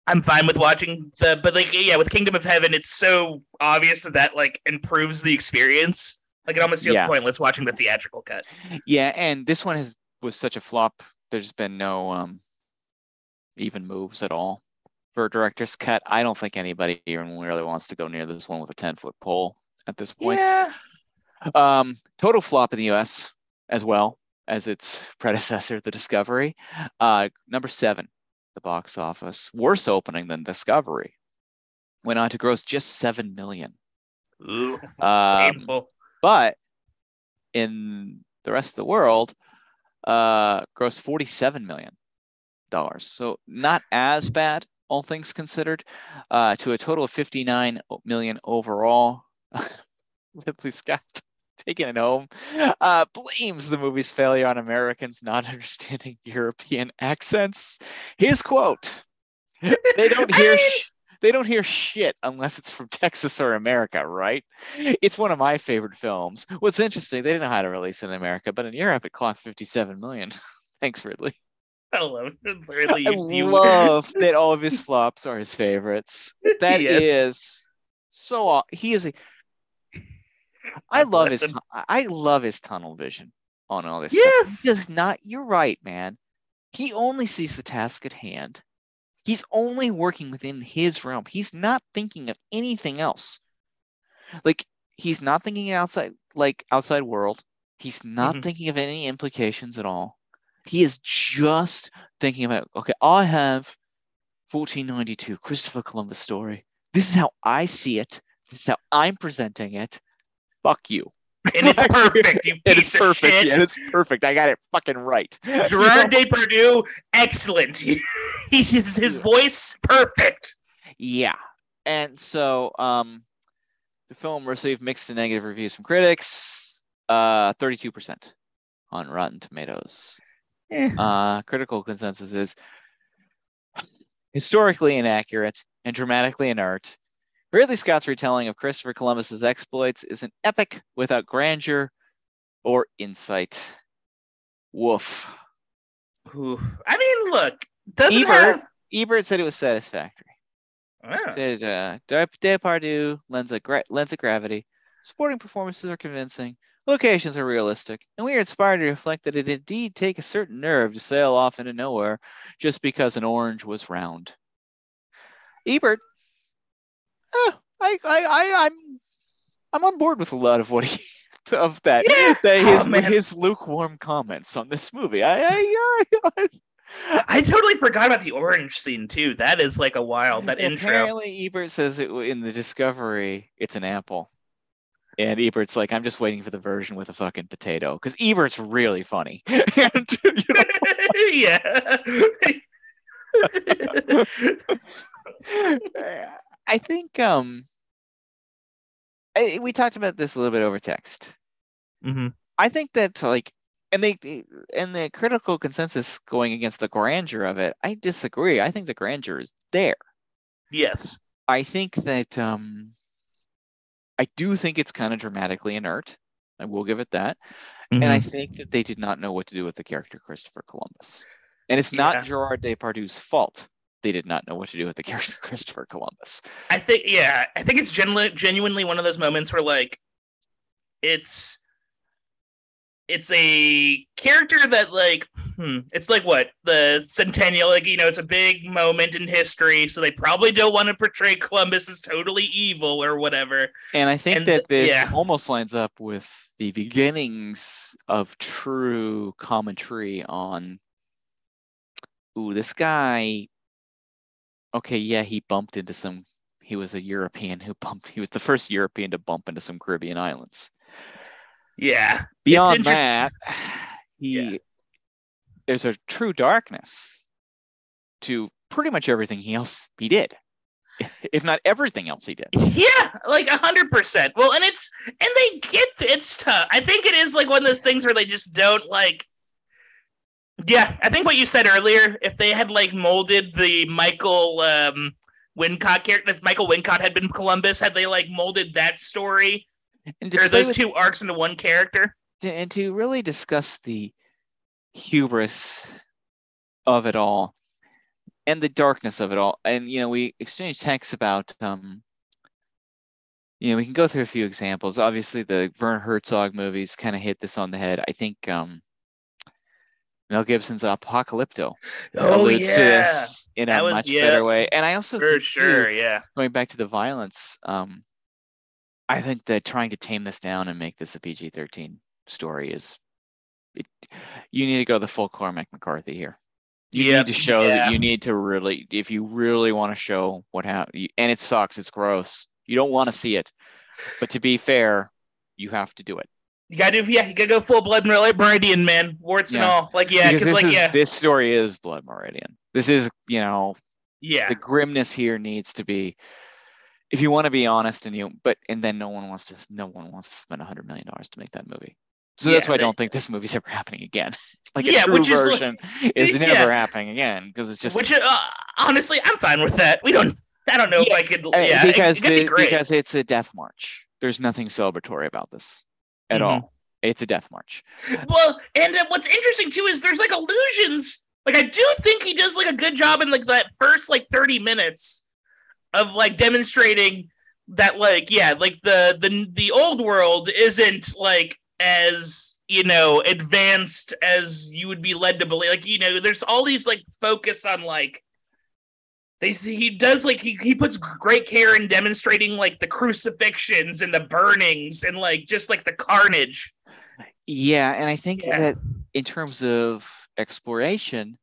I'm fine with watching the, but like yeah, with Kingdom of Heaven, it's so obvious that that like improves the experience. Like it almost feels Yeah. pointless watching the theatrical cut. Yeah, and this one has was such a flop. There's been no um even moves at all for a director's cut. I don't think anybody even really wants to go near this one with a 10 foot pole at this point. Yeah, Um, total flop in the US as well as its predecessor, The Discovery. Uh, number seven, the box office, worse opening than Discovery. Went on to gross just seven million. Ooh, Um, but in the rest of the world, uh, gross forty-seven million dollars. So not as bad, all things considered, uh, to a total of fifty-nine million overall. Ridley Scott taking it home uh, blames the movie's failure on Americans not understanding European accents. His quote: "They don't I hear." mean- they don't hear shit unless it's from Texas or America, right? It's one of my favorite films. What's interesting, they didn't know how to release it in America, but in Europe it clocked 57 million. Thanks, Ridley. I love. Really, I love that all of his flops are his favorites. That is Yes. so. He is a. I love his. him. I love his tunnel vision on all this. Yes. stuff. He does not. You're right, man. He only sees the task at hand. He's only working within his realm. He's not thinking of anything else. Like he's not thinking outside, like outside world. He's not Mhm. thinking of any implications at all. He is just thinking about, okay, I have 1492, Christopher Columbus story. This is how I see it. This is how I'm presenting it. Fuck you. and it's perfect. You It piece is of perfect. Yeah, it's perfect. I got it fucking right. Gerard Depardieu, excellent. He's his, his voice perfect. Yeah. And so um the film received mixed to negative reviews from critics. Uh 32% on Rotten Tomatoes. Uh critical consensus is historically inaccurate and dramatically inert. Ridley Scott's retelling of Christopher Columbus's exploits is an epic without grandeur or insight. Woof. Oof. I mean, look, doesn't Ebert, have. Ebert said it was satisfactory. Ah, Said uh, De- Depardieu lends a gra- lends a gravity. Supporting performances are convincing. Locations are realistic, and we are inspired to reflect that it indeed take a certain nerve to sail off into nowhere just because an orange was round. Ebert, eh, I, I, I, I'm, I'm on board with a lot of what he of that. Yeah. that his Oh, his lukewarm comments on this movie. I, I, I, I totally forgot about the orange scene too. That is like a wild that intro. Apparently, Ebert says it in the Discovery. It's an apple. And Ebert's like, I'm just waiting for the version with a fucking potato because Ebert's really funny. and, yeah. I think um, I, we talked about this a little bit over text. hmm I think that like, and they and the critical consensus going against the grandeur of it, I disagree. I think the grandeur is there. Yes. I think that um, I do think it's kind of dramatically inert. I will give it that. And I Mhm. think that they did not know what to do with the character Christopher Columbus. And it's not Yeah. Gerard Depardieu's fault. They did not know what to do with the character Christopher Columbus. I think yeah, I think it's genu- genuinely one of those moments where like it's it's a character that like hmm, it's like what the centennial like you know it's a big moment in history so they probably don't want to portray Columbus as totally evil or whatever. And I think And that th- this yeah. almost lines up with the beginnings of true commentary on, ooh, this guy. Okay, yeah, he bumped into some. He was a European who bumped. He was the first European to bump into some Caribbean islands. Yeah. Beyond that, he Yeah. there's a true darkness to pretty much everything he else he did, if not everything else he did. Yeah, like a hundred percent. Well, and it's and they get it's tough. I think it is like one of those things where they just don't like. Yeah, I think what you said earlier. If they had like molded the Michael um, Wincott character, if Michael Wincott had been Columbus, had they like molded that story And or those with- two arcs into one character? to, and to really discuss the hubris of it all and the darkness of it all. And you know, we exchanged texts about um you know, we can go through a few examples. Obviously the Werner Herzog movies kind of hit this on the head. I think um Mel Gibson's Apocalypto Oh alludes to this in a was- much yeah. better way. And I also for think, too, sure. Yeah, going back to the violence, um, I think that trying to tame this down and make this a PG-13 story is, it, you need to go the full Cormac McCarthy here. You Yep, need to show yeah. that you need to really, if you really want to show what happened, and it sucks, it's gross. You don't want to see it, but to be fair, you have to do it you gotta do. Yeah, you gotta go full blood Meridian, man, warts and all. Like yeah, because this like is yeah, this story is Blood Meridian. This is you know yeah. the grimness here needs to be if you want to be honest and you but and then no one wants to no one wants to spend a hundred million dollars to make that movie so that's Yeah, why i don't think this movie's ever happening again like a Yeah, true which is like- version is Yeah. never happening again because it's just Which uh, honestly, I'm fine with that. We don't. I don't know Yeah, if I could. uh, Yeah, because it, be because it's a death march there's nothing celebratory about this at Mhm. all it's a death march Well, and uh, what's interesting too is there's like illusions. Like I do think he does like a good job in like that first like 30 minutes of like demonstrating that like yeah, like the the the old world isn't like as you know advanced as you would be led to believe. Like you know, there's all these like focus on like they he does like he, he puts great care in demonstrating like the crucifixions and the burnings and like just like the carnage. yeah and i think Yeah. that in terms of exploration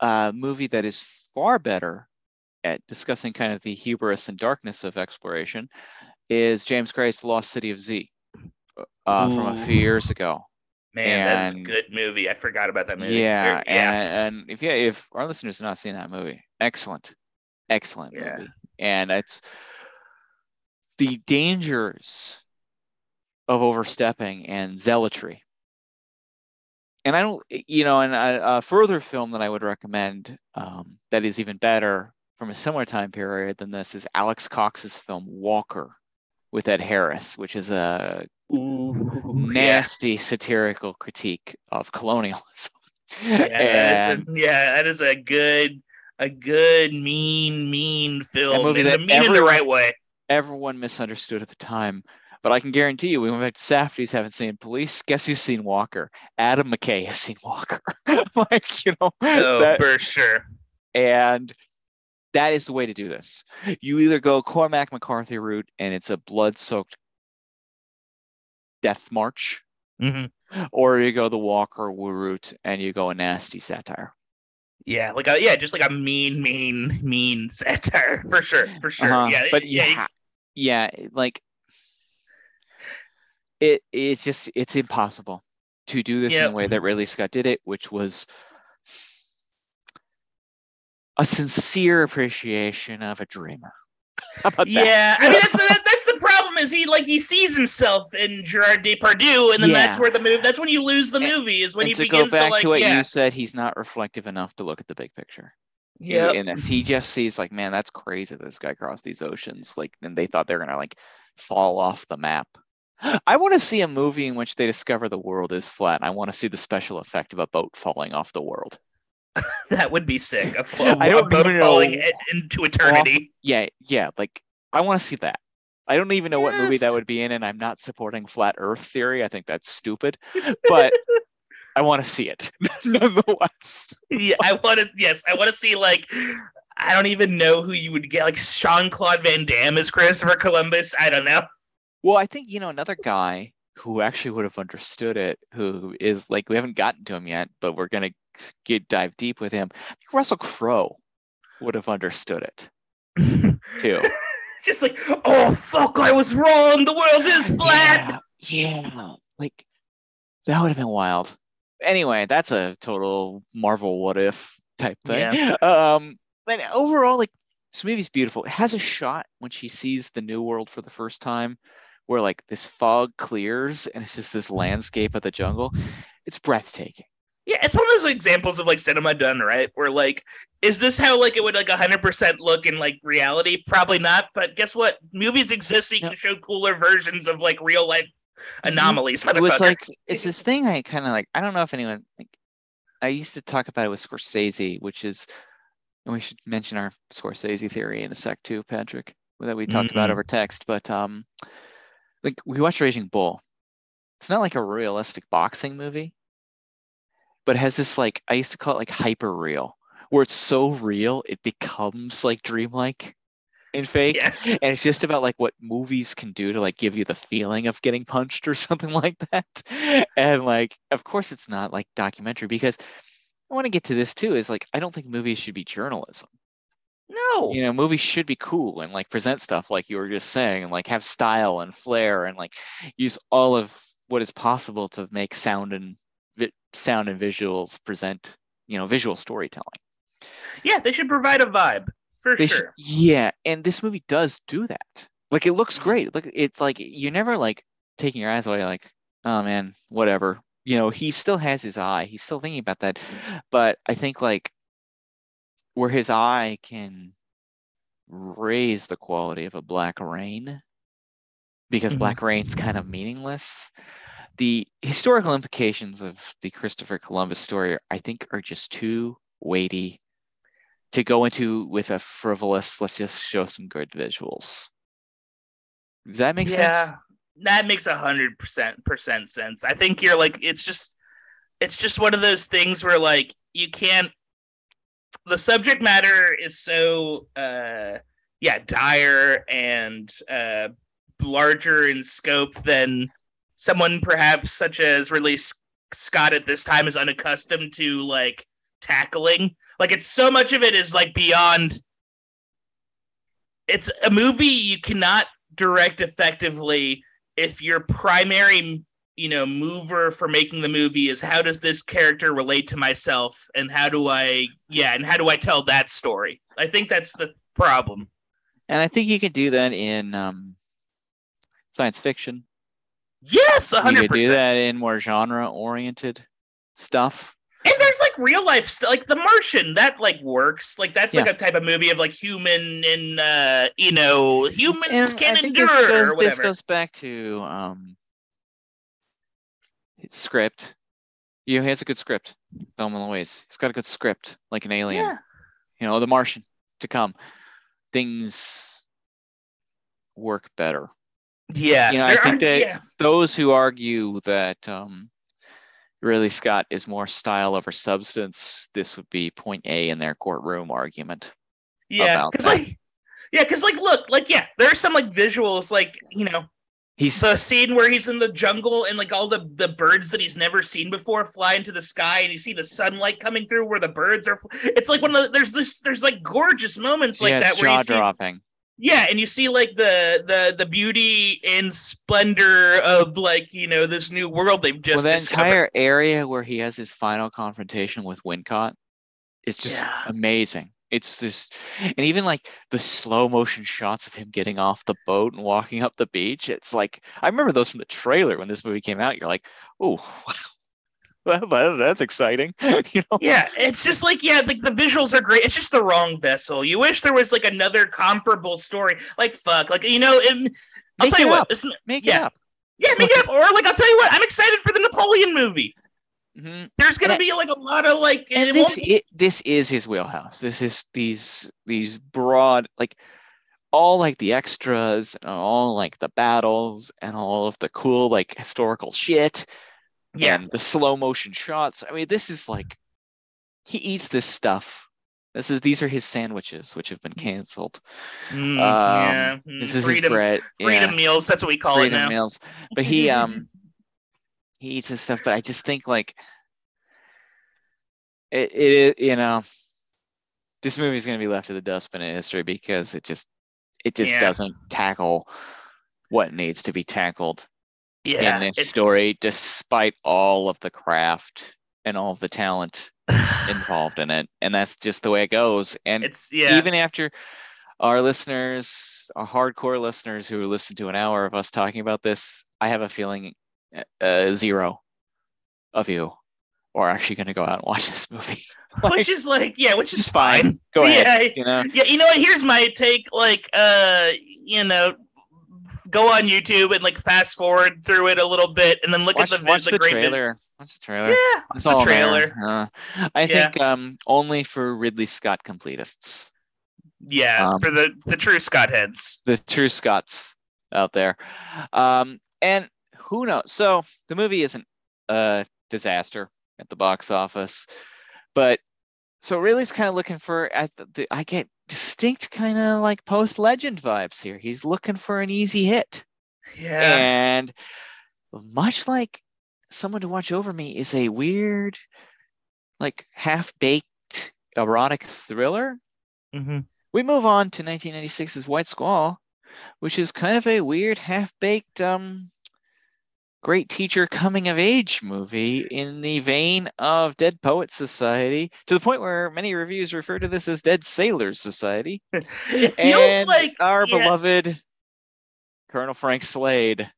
a movie that is far better at discussing kind of the hubris and darkness of exploration is James Gray's Lost City of Z uh, from a few years ago. Man, that's a good movie. I forgot about that movie. Yeah, yeah. and, and if yeah, if our listeners have not seen that movie, excellent, excellent Yeah. movie, and it's the dangers of overstepping and zealotry. And I don't, you know, and a, a further film that I would recommend um, that is even better from a similar time period than this is Alex Cox's film Walker with Ed Harris, which is a Ooh, yeah. nasty satirical critique of colonialism. Yeah, and a, yeah, that is a good, a good mean, mean film. movie and that the mean in the everyone- right way. everyone misunderstood at the time. But I can guarantee you, we went back to Safdie's, haven't seen Police. Guess who's seen Walker? Adam McKay has seen Walker. like, you know, Oh, that- for sure. and that is the way to do this. You either go Cormac McCarthy route and it's a blood-soaked death march, Mhm. or you go the Walker route and you go a nasty satire. Yeah, like a yeah, just like a mean, mean, mean satire for sure, for sure. Uh-huh. Yeah, but yeah, yeah, yeah, like it it's just it's impossible to do this in Yep. the way that Ridley Scott did it, which was a sincere appreciation of a dreamer. That? Yeah, I mean that's the that's the problem is he like he sees himself in Gerard Depardieu, and then that's where the movie that's when you lose the And- movie is when and he to begins go back to like to what yeah you said, he's not reflective enough to look at the big picture. yeah in this. He just sees like, man, that's crazy. This guy crossed these oceans. Like, and they thought they were gonna like fall off the map. I want to see a movie in which they discover the world is flat. and I want to see the special effect of a boat falling off the world. that would be sick. A, fl- I a don't falling know- i- into eternity. Yeah, yeah. Like, I want to see that. I don't even know what movie that would be in, and I'm not supporting flat Earth theory. I think that's stupid, but I want to see it nonetheless. Yeah, I want to. Yes, I want to see like. I don't even know who you would get. Like Jean-Claude Van Damme as Christopher Columbus. I don't know. Well, I think you know another guy who actually would have understood it, who is like we haven't gotten to him yet, but we're gonna get dive deep with him. I think Russell Crowe would have understood it too. Just like, oh fuck, I was wrong. The world is flat. Yeah, yeah, like that would have been wild. Anyway, that's a total Marvel what if type thing. Um, but overall, like this movie's beautiful. It has a shot when she sees the new world for the first time, where like this fog clears and it's just this landscape of the jungle. It's breathtaking. Yeah, it's one of those examples of like cinema done right, where like, is this how like it would like hundred percent look in like reality? Probably not. But guess what? Movies exist so you No. can show cooler versions of like real life anomalies. It was like it's this thing I kind of like. I don't know if anyone like. I used to talk about it with Scorsese, which is, and we should mention our Scorsese theory in a sec too, Patrick, that we talked about Mhm. over text. But um, like we watched Raging Bull. It's not like a realistic boxing movie, but it has this like I used to call it like hyper real, where it's so real it becomes like dreamlike and fake. Yeah, and it's just about like what movies can do to like give you the feeling of getting punched or something like that. And like of course it's not like documentary because i want to get to this too is like i don't think movies should be journalism. No, you know movies should be cool and like present stuff like you were just saying and like have style and flair and like use all of what is possible to make sound and vi- sound and visuals present you know visual storytelling yeah, they should provide a vibe for They sure. yeah, and this movie does do that. Like it looks great. Like it's like you're never like taking your eyes away. Like, oh man, whatever. You know, he still has his eye. He's still thinking about that. But I think like where his eye can raise the quality of a Black Rain, because Mhm. Black Rain's kind of meaningless. The historical implications of the Christopher Columbus story, I think, are just too weighty to go into with a frivolous, let's just show some good visuals. Does that make yeah, sense? that makes a hundred percent percent sense. I think you're like, it's just, it's just one of those things where like you can't. The subject matter is so, uh, yeah, dire and uh, larger in scope than someone perhaps such as S- Scott at this time is unaccustomed to like tackling. Like it's so much of it is like beyond. It's a movie you cannot direct effectively if your primary you know mover for making the movie is how does this character relate to myself and how do i yeah and how do i tell that story i think that's the problem And I think you can do that in um, science fiction. Yes You could do that in more genre-oriented stuff. and there's like real life stuff like the martian that like works like that's like a type of movie of like human and uh you know humans And can endure this goes, this goes back to um, script. You know, he has a good script. Thelma Louise. He's got a good script, like an alien. yeah you know, the Martian to come, things work better. Yeah You know, I think are- that- yeah. Those who argue that um, Ridley Scott is more style over substance, this would be point A in their courtroom argument. Yeah, because like, yeah, because like, look, like, yeah, there are some like visuals, like you know, He's the scene where he's in the jungle and like all the the birds that he's never seen before fly into the sky, and you see the sunlight coming through where the birds are. It's like one of the there's this there's like gorgeous moments like yeah, that it's where jaw dropping. Yeah, and you see like the the the beauty and splendor of like you know this new world they've just well, discovered. entire area where he has his final confrontation with Wincott is just Yeah. amazing. It's just, and even like the slow motion shots of him getting off the boat and walking up the beach. It's like I remember those from the trailer when this movie came out. You're like, oh wow, well, that's exciting. you know, Yeah, it's just like yeah, like the visuals are great. It's just the wrong vessel. You wish there was like another comparable story. Like fuck, like you know, it, I'll Make tell you it what. up. This, make yeah. it up. yeah, make it up. Or like I'll tell you what, I'm excited for the Napoleon movie. Mhm. There's gonna And be like a lot of like and it this won't- i this is his wheelhouse this is these these broad like all like the extras and all like the battles and all of the cool like historical shit yeah, and the slow motion shots. I mean this is like he eats this stuff. This is these are his sandwiches which have been canceled. Mm, um, yeah. Mm, this is freedom, his bread. freedom yeah, meals. That's what we call freedom it now. meals. But he um he eats his stuff but i just think like it, it you know this movie is going to be left to the dustbin of history because it just it just Yeah. doesn't tackle what needs to be tackled yeah, in this story despite all of the craft and all of the talent involved in it and that's just the way it goes and It's yeah. even after our listeners, our hardcore listeners who listen to an hour of us talking about this, I have a feeling uh, zero of you are actually going to go out and watch this movie. which is like yeah, which is fine. fine. Go ahead. Yeah, You know, Yeah, you know what? Here's my take. Like, uh, you know, go on YouTube and like fast forward through it a little bit, and then look watch, at the watch the, the great vid- trailer. Watch the trailer. Yeah, It's the all trailer. Uh, I Yeah. think um, only for Ridley Scott completists, Yeah, Um, for the the true Scott heads. the true Scots out there. Um, and who knows? So the movie isn't a disaster at the box office, but so really Ridley's kind of looking for. I, th- the, I get distinct kind of like post legend vibes here. He's looking for an easy hit, Yeah, and much like someone to watch over me is a weird, like half baked erotic thriller. Mhm. We move on to 1996's White Squall, which is kind of a weird, half-baked, um, great teacher coming of age movie in the vein of Dead Poets Society, to the point where many reviews refer to this as Dead Sailors Society. it feels like our yeah, beloved Colonel Frank Slade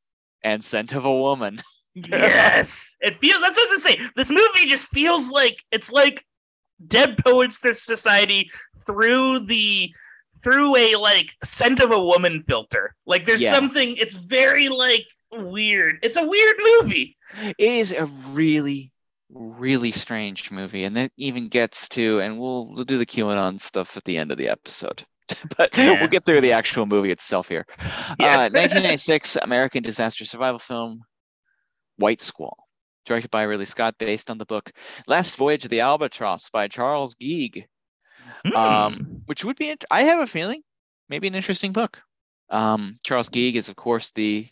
and Scent of a Woman. yes, it feels. That's what I was gonna say. This movie just feels like it's like Dead Poets Society through the through a like scent of a woman filter. Like there's Yeah. something. It's very like weird. It's a weird movie. It is a really, really strange movie, and that even gets to, and we'll we'll do the Q and QAnon stuff at the end of the episode. but Yeah. we'll get through the actual movie itself here. Yeah. Uh, 1996 American disaster survival film, White Squall, directed by Ridley Scott, based on the book Last Voyage of the Albatross by Charles Gieg, Hmm. um, which would be, I have a feeling, maybe an interesting book. Um, Charles Gieg is, of course, the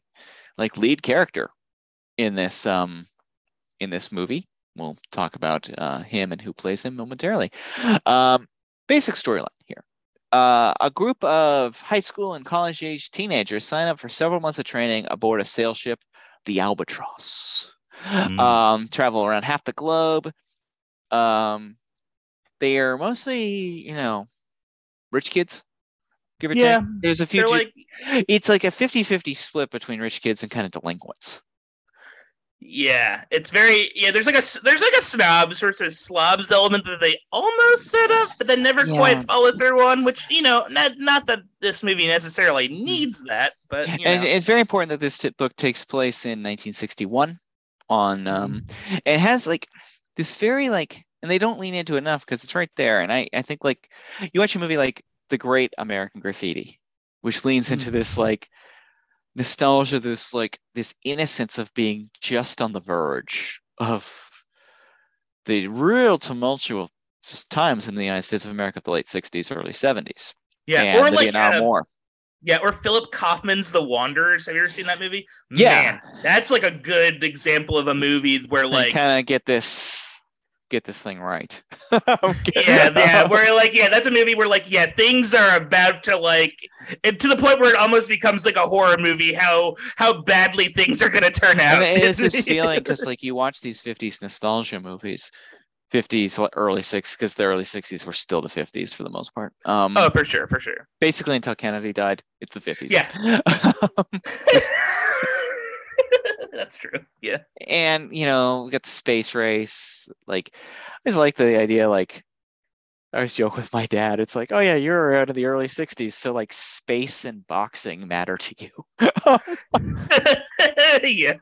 like lead character in this um, in this movie. We'll talk about uh, him and who plays him momentarily. Um, basic storyline here. Uh, a group of high school and college age teenagers sign up for several months of training aboard a sail ship, the Albatross. Hmm. Um, travel around half the globe. Um, they are mostly, you know, rich kids, give or Yeah, take. There's a few. Ju- like, it's like a 50-50 split between rich kids and kind of delinquents. yeah, it's very yeah. There's like a there's like a snob sort of slobs element that they almost set up, but then never Yeah. quite follow through on. Which you know, not not that this movie necessarily needs that, but you and know. it's very important that this t- book takes place in 1961 on um it has like this very like and they don't lean into it enough because it's right there and i i think like you watch a movie like the great american graffiti which leans into this like nostalgia this like this innocence of being just on the verge of the real tumultuous times in the united states of america of the late 60s early 70s yeah, and or the like vietnam uh, war yeah, or Philip Kaufman's The Wanderers. Have you ever seen that movie? Yeah. Man, that's like a good example of a movie where like kind of get this get this thing right. yeah, yeah. We're like, yeah, that's a movie where like, yeah, things are about to like, and to the point where it almost becomes like a horror movie. How how badly things are gonna turn out. And it is this feeling because like you watch these '50s nostalgia movies, '50s, early '60s, because the early '60s were still the '50s for the most part. Um, oh, for sure, for sure. Basically, until Kennedy died, it's the '50s. Yeah. That's true. Yeah. And you know, we got the space race. Like, I just like the idea. Like, I always joke with my dad. It's like, oh yeah, you're out of the early '60s, so like space and boxing matter to you. yeah.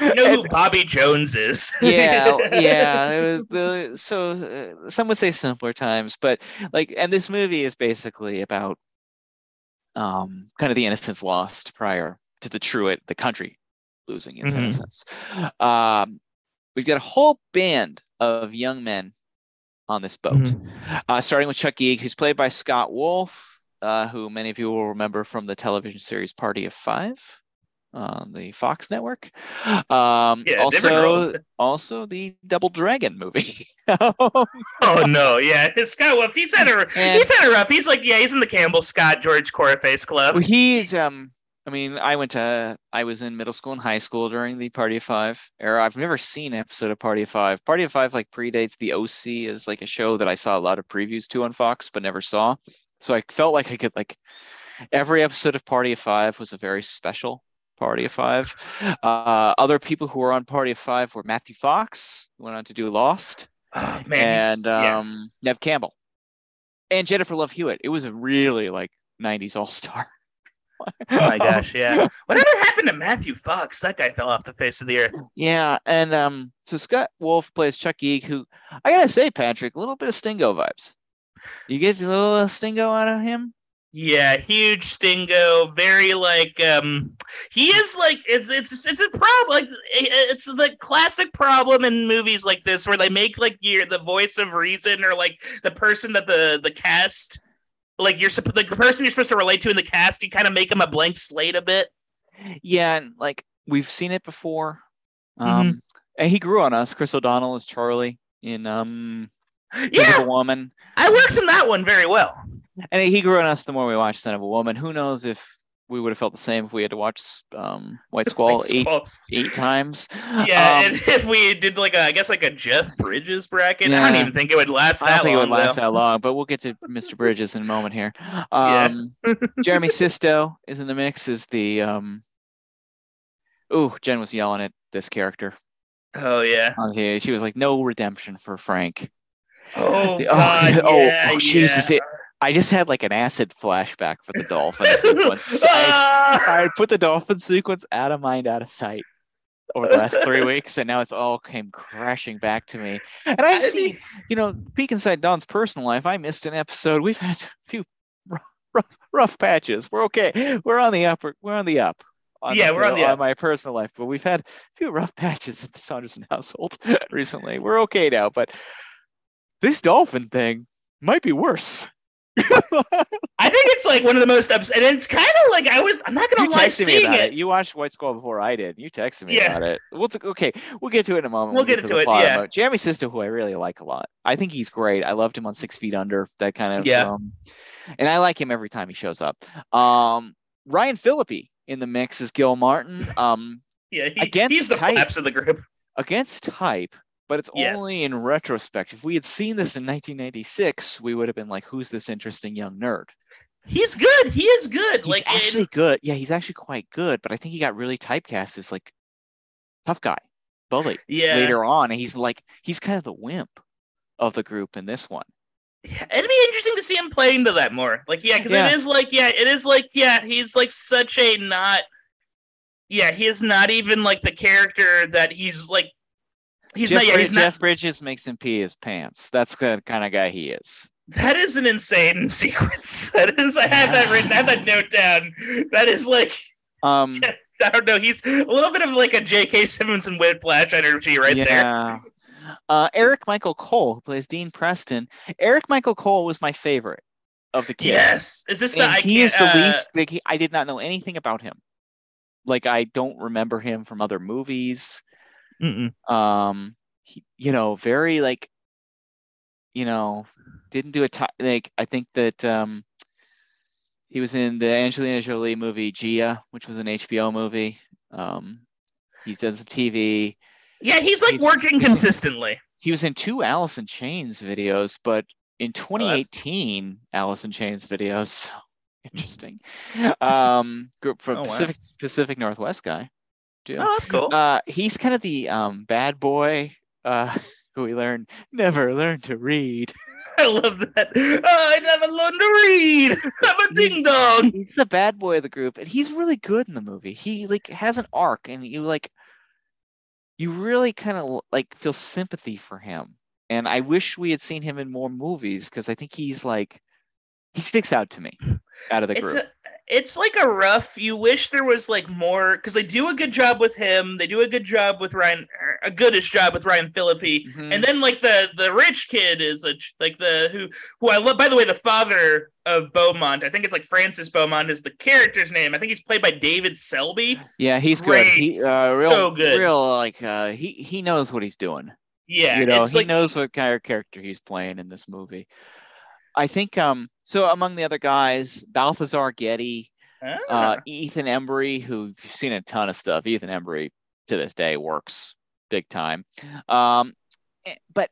you know who Bobby Jones is? yeah, yeah. It was the so uh, some would say simpler times, but like, and this movie is basically about um kind of the innocence lost prior to the Truett, the country losing its Mhm. innocence. Um, we've got a whole band of young men on this boat, Mm-hmm. uh, starting with Chuck Gieg, who's played by Scott Wolf, uh, who many of you will remember from the television series Party of Five on the Fox network. Um, Yeah, also, also the Double Dragon movie. Oh no, yeah, Scott Wolf. He's had a And- he's had a rough. He's like, yeah, he's in the Campbell Scott George Corraface Club. He's um I mean, I went to I was in middle school and high school during the Party of Five era. I've never seen an episode of Party of Five. Party of Five like predates the OC is like a show that I saw a lot of previews to on Fox but never saw. So I felt like I could like every episode of Party of Five was a very special Party of Five. Uh, other people who were on Party of Five were Matthew Fox, who went on to do Lost, Oh, man, and yeah. um, Neve Campbell, and Jennifer Love Hewitt. It was a really like '90s all star. Oh my gosh, yeah. Whatever happened to Matthew Fox? That guy fell off the face of the earth. Yeah, and um, so Scott Wolf plays Chuck Gieg, who I gotta say, Patrick, a little bit of Stingo vibes. You get a little Stingo out of him. Yeah, huge Stingo, very like um he is like it's it's it's a problem like it's the classic problem in movies like this where they make like you're the voice of reason or like the person that the the cast like you're like the person you're supposed to relate to in the cast you kind of make him a blank slate a bit. Yeah, and like we've seen it before. Um, and he grew on us. Chris O'Donnell is Charlie in um, Son of Yeah, a Woman, I works in that one very well. and he grew on us the more we watched Son of a Woman. Who knows if we would have felt the same if we had to watch um, White Squall Like, eight so- eight times. yeah, Um, and if we did like a I guess like a Jeff Bridges bracket, I don't even think it would last I that don't think long. it would last though. that long, but we'll get to Mr. Bridges in a moment here. Yeah. Um, Jeremy Sisto is in the mix Is the. Um, ooh, Jen was yelling at this character. Oh yeah. She was like, "No redemption for Frank." Oh The- god. oh, yeah, oh, Jesus! yeah. It, I just had like an acid flashback for the dolphin sequence. I! I put the dolphin sequence out of mind, out of sight over the last three weeks, and now it's all came crashing back to me. And I see, you know, peek inside Don's personal life. I missed an episode. We've had a few rough, rough, rough patches. We're okay. We're on the up. We're on the up. on Yeah, the- we're on the up. my personal life, but we've had a few rough patches in the Saunderson household recently. We're okay now, but this dolphin thing might be worse. I think it's like one of the most ups- and it's kind of like I was. I'm not gonna lie, me seeing it. it. You watched White Squall before I did. You texted me Yeah. about it. We'll t- okay. We'll get to it in a moment. We'll get to it, yeah. about Jeremy Sisto, who I really like a lot. I think he's great. I loved him on Six Feet Under. That kind of Yeah. Um, and I like him every time he shows up. Um, Ryan Phillippe in the mix is Gil Martin. Um, Yeah, he, Against he's the type. of the group. against type, but it's Yes. only in retrospect. If we had seen this in 1996, we would have been like, "Who's this interesting young nerd?" He's good. He is good. He's like actually good. Yeah, he's actually quite good, but I think he got really typecast as like tough guy, bully yeah. later on, and he's like he's kind of the wimp of the group in this one. Yeah, It'd be interesting to see him play into that more. Like, yeah, because Yeah. it is like, yeah, it is like, yeah, he's like such a not. Yeah, he is not even like the character that he's like. He's Jeff, not. Yeah, he's not. Jeff Bridges makes him pee his pants. That's the kind of guy he is. That is an insane sequence. That is. I have that written. I have that note down. That is like. Um, I don't know. He's a little bit of like a J.K. Simmons and Whiplash energy right there. yeah. Uh, Eric Michael Cole, who plays Dean Preston. Eric Michael Cole was my favorite of the kids. Yes. Is this the? and he is the uh, least like he, i did not know anything about him like i don't remember him from other movies mm-mm. um he, you know, very like, you know, didn't do a ti like I think that um he was in the Angelina Jolie movie Gia, which was an HBO movie. Um, he's done some TV. Yeah, he's like He's- working he's- consistently. He was in two Alice in Chains videos, but in 2018, Alice in Chains videos. Interesting. Um, group from Oh, wow. Pacific Pacific Northwest guy. Too. Oh, that's cool. Uh, he's kind of the um bad boy. Uh, who we learned never learned to read. I love that. Oh, I never learned to read. I'm a ding dong. he's the bad boy of the group and he's really good in the movie he like has an arc and you like you really kind of like feel sympathy for him and i wish we had seen him in more movies because i think he's like he sticks out to me out of the It's group a, it's like a rough. You wish there was like more because they do a good job with him. They do a good job with Ryan, er, a goodish job with Ryan Phillippe. Mhm. And then like the the rich kid is a like the who who I love. By the way, the father of Beaumont, I think it's like Francis Beaumont is the character's name. I think he's played by David Selby. yeah he's good great. he uh real So good. real like uh he he knows what he's doing Yeah, you know he like knows what kind of character he's playing in this movie i think um so among the other guys balthazar getty Ah, uh, Ethan Embry, who you've seen a ton of stuff. Ethan Embry to this day works big time. Um, eh, but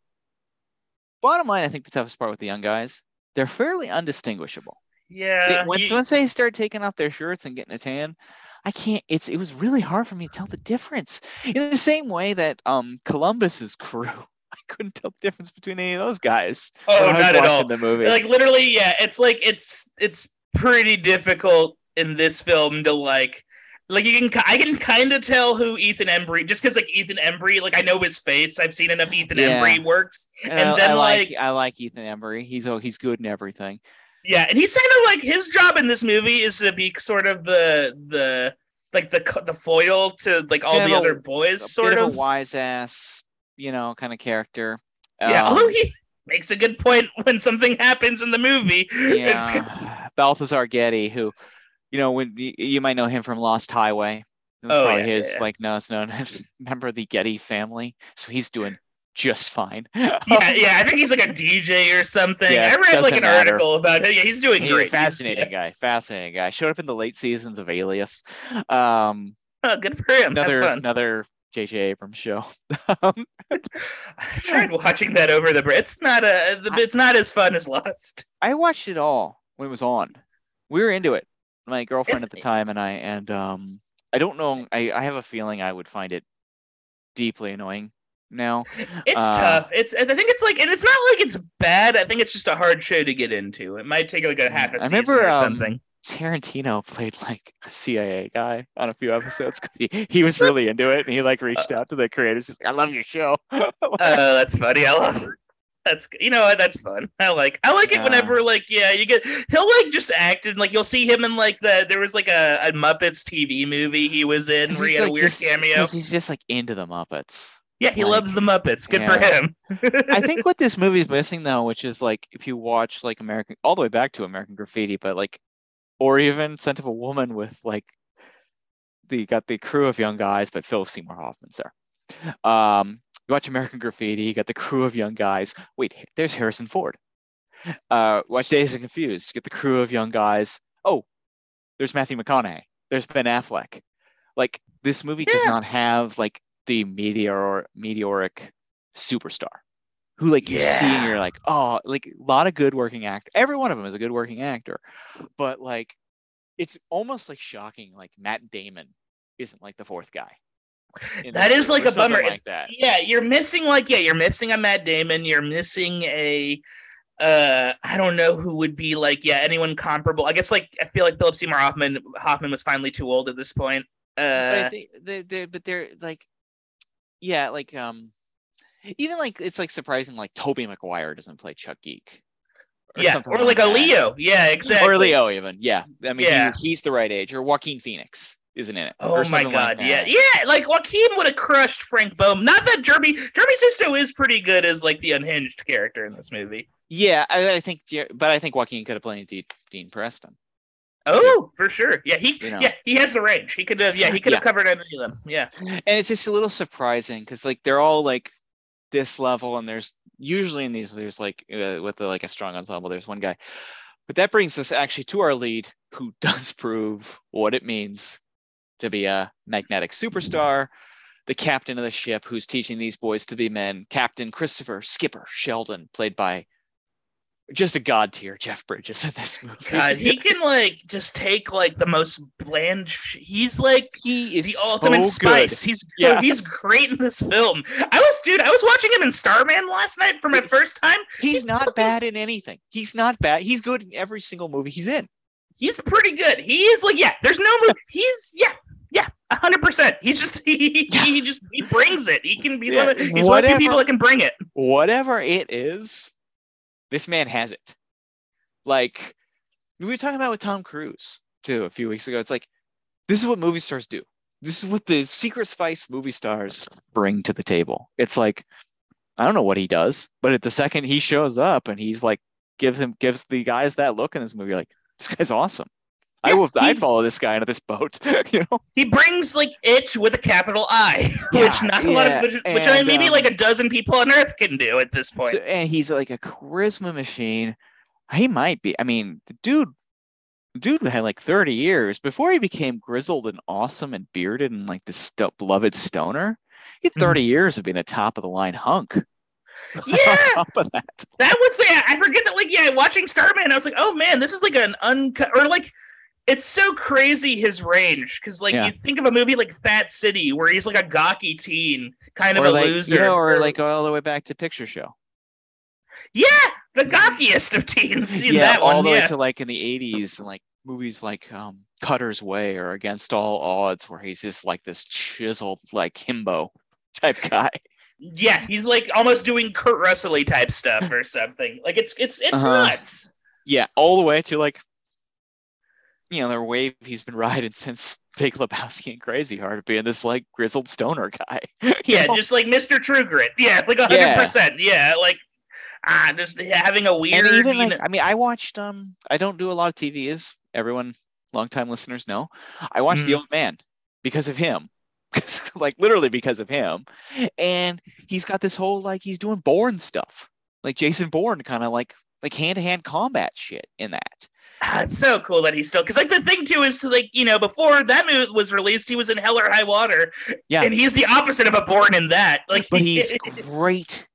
bottom line, I think the toughest part with the young guys, they're fairly undistinguishable. They- yeah. once, you- once they start taking off their shirts and getting a tan, I can't. It's it was really hard for me to tell the difference. In the same way that um Columbus's crew, I couldn't tell the difference between any of those guys. oh, when I was not at all. The movie. like literally yeah it's like it's it's pretty difficult in this film to like like you can i can kind of tell who ethan embry just because like ethan embry like i know his face i've seen enough ethan Yeah. embry works and and I, then, I like, like- I like Ethan Embry. He's oh he's good in everything. yeah and he's kind of like his job in this movie is to be sort of the the like the the foil to like all the other boys sort of of a wise ass, you know, kind of character. yeah Um, although he makes a good point when something happens in the movie It's- yeah. Balthazar Getty, who, you know, when you, might know him from Lost Highway. It was Oh, probably yeah, his yeah, like no, it's known member of the Getty family. So he's doing just fine. yeah, yeah, I think he's like a DJ or something. Yeah, I read like an matter. article about him. Yeah, he's doing He's a great. He's- fascinating guy. Fascinating guy. Showed up in the late seasons of Alias. Um, Oh, good for him. another another J.J. Abrams show. Um, I tried watching that over the break. It's not a. It's not as fun as Lost. I watched it all when it was on. We were into it. My girlfriend at the time and I and um I don't know I, I have a feeling I would find it deeply annoying now. It's Uh, tough. It's. I think it's like, and it's not like it's bad. I think it's just a hard show to get into. It might take like a half a I season remember, or um, something. Tarantino played like a CIA guy on a few episodes because he, he was really into it and he like reached uh, out to the creators. He's like, I love your show. Oh, that's funny. I love. That's you know what that's fun. I like I like it whenever like yeah you get he'll like just act in like you'll see him in like the there was like a, a Muppets TV movie he was in where he had a weird just- cameo. he's just like into the Muppets. Yeah, he like- loves the Muppets. Good for him. I think what this movie is missing though, which is like if you watch like American all the way back to American Graffiti, but like or even Scent of a Woman with like the got the crew of young guys, but Philip Seymour Hoffman's there. Um, you watch American Graffiti, you got the crew of young guys. Wait, there's Harrison Ford. Uh, watch Dazed and Confused, you get the crew of young guys. Oh, there's Matthew McConaughey. There's Ben Affleck. Like this movie does not have like the meteor meteoric superstar who like you see and you're like, oh, like a lot of good working actor. Every one of them is a good working actor, but like it's almost like shocking. Like Matt Damon isn't like the fourth guy. That is like a bummer. Like that. yeah, you're missing like yeah, you're missing a Matt Damon. You're missing a uh I don't know who would be like yeah anyone comparable. I guess like I feel like Philip Seymour Hoffman Hoffman was finally too old at this point. but I Uh, think they, they, but they're like, yeah, like um, even like it's like surprising. Like Tobey Maguire doesn't play Chuck Gieg. yeah, or like a that. Leo. Yeah, exactly. Or Leo, even. Yeah, I mean, he- Yeah. he's the right age. Or Joaquin Phoenix isn't in it. Oh or my something like god, yeah, yeah. Like Joaquin would have crushed Frank Bohm. Not that Jeremy Jeremy Sisto is pretty good as like the unhinged character in this movie. Yeah, I, I think, but I think Joaquin could have played Dean, Dean Preston. Oh, for sure. Yeah, he You know. yeah he has the range. He could have yeah he could have Yeah. covered any of them. Yeah. And it's just a little surprising because like they're all like this level, and there's usually in these there's like uh, with the, like a strong ensemble, there's one guy. But that brings us actually to our lead, who does prove what it means to be a magnetic superstar, the captain of the ship who's teaching these boys to be men, Captain Christopher Skipper Sheldon, played by just a god tier Jeff Bridges in this movie. God, he can like just take like the most bland. Sh- he's like he is the ultimate good. spice. He's Yeah. he's great in this film. I was dude, I was watching him in Starman last night for my first time. He's not bad in anything. He's not bad. He's good in every single movie he's in. He's pretty good. He is like yeah. There's no movie. He's yeah. Yeah, hundred percent. He's just he, he just he brings it. He can be Yeah, one of, he's one of the people that can bring it. Whatever it is, this man has it. Like we were talking about with Tom Cruise too a few weeks ago. It's like this is what movie stars do. This is what the secret spice movie stars bring to the table. It's like I don't know what he does, but at the second he shows up and he's like gives him gives the guys that look in this movie, like this guy's awesome. I Yeah, will. he- I'd follow this guy into this boat. you know. He brings like it with a capital I, Yeah, which not a lot of which, which I and, maybe um, like a dozen people on Earth can do at this point. So- and he's like a charisma machine. He might be. I mean, the dude, dude had like 30 years before he became grizzled and awesome and bearded and like this sto- beloved stoner. He had Mhm. 30 years of being a top of the line hunk. Yeah. On top of that, That was yeah. I forget that like yeah, watching Starman, I was like, oh man, this is like an uncut or like it's so crazy his range because like Yeah. you think of a movie like Fat City where he's like a gawky teen, kind of a like, loser, you know, or like all the way back to Picture Show. yeah, the gawkiest of teens. In yeah, that all one, the yeah. way to like in the 80s and like movies like um, Cutter's Way or Against All Odds, where he's just like this chiseled like himbo type guy. yeah, he's like almost doing Kurt Russell type stuff or something. Like it's it's it's Uh-huh. nuts. yeah, all the way to like, you know, their wave he's been riding since Big Lebowski and Crazy Heart being this like grizzled stoner guy. Yeah, know? just like Mr. True Grit. Yeah, like hundred Yeah. percent. Yeah, like ah, just having a weird. and even you like, I mean, I watched. Um, I don't do a lot of TV, as everyone, longtime listeners know. I watched The Mhm. Old Man because of him, like literally because of him, and he's got this whole like he's doing Bourne stuff, like Jason Bourne, kind of like like hand to hand combat shit in that. Ah, it's so cool that he's still because like the thing too is to like you know before that movie was released he was in Hell or High Water Yeah. and he's the opposite of a Bourne in that like But he's great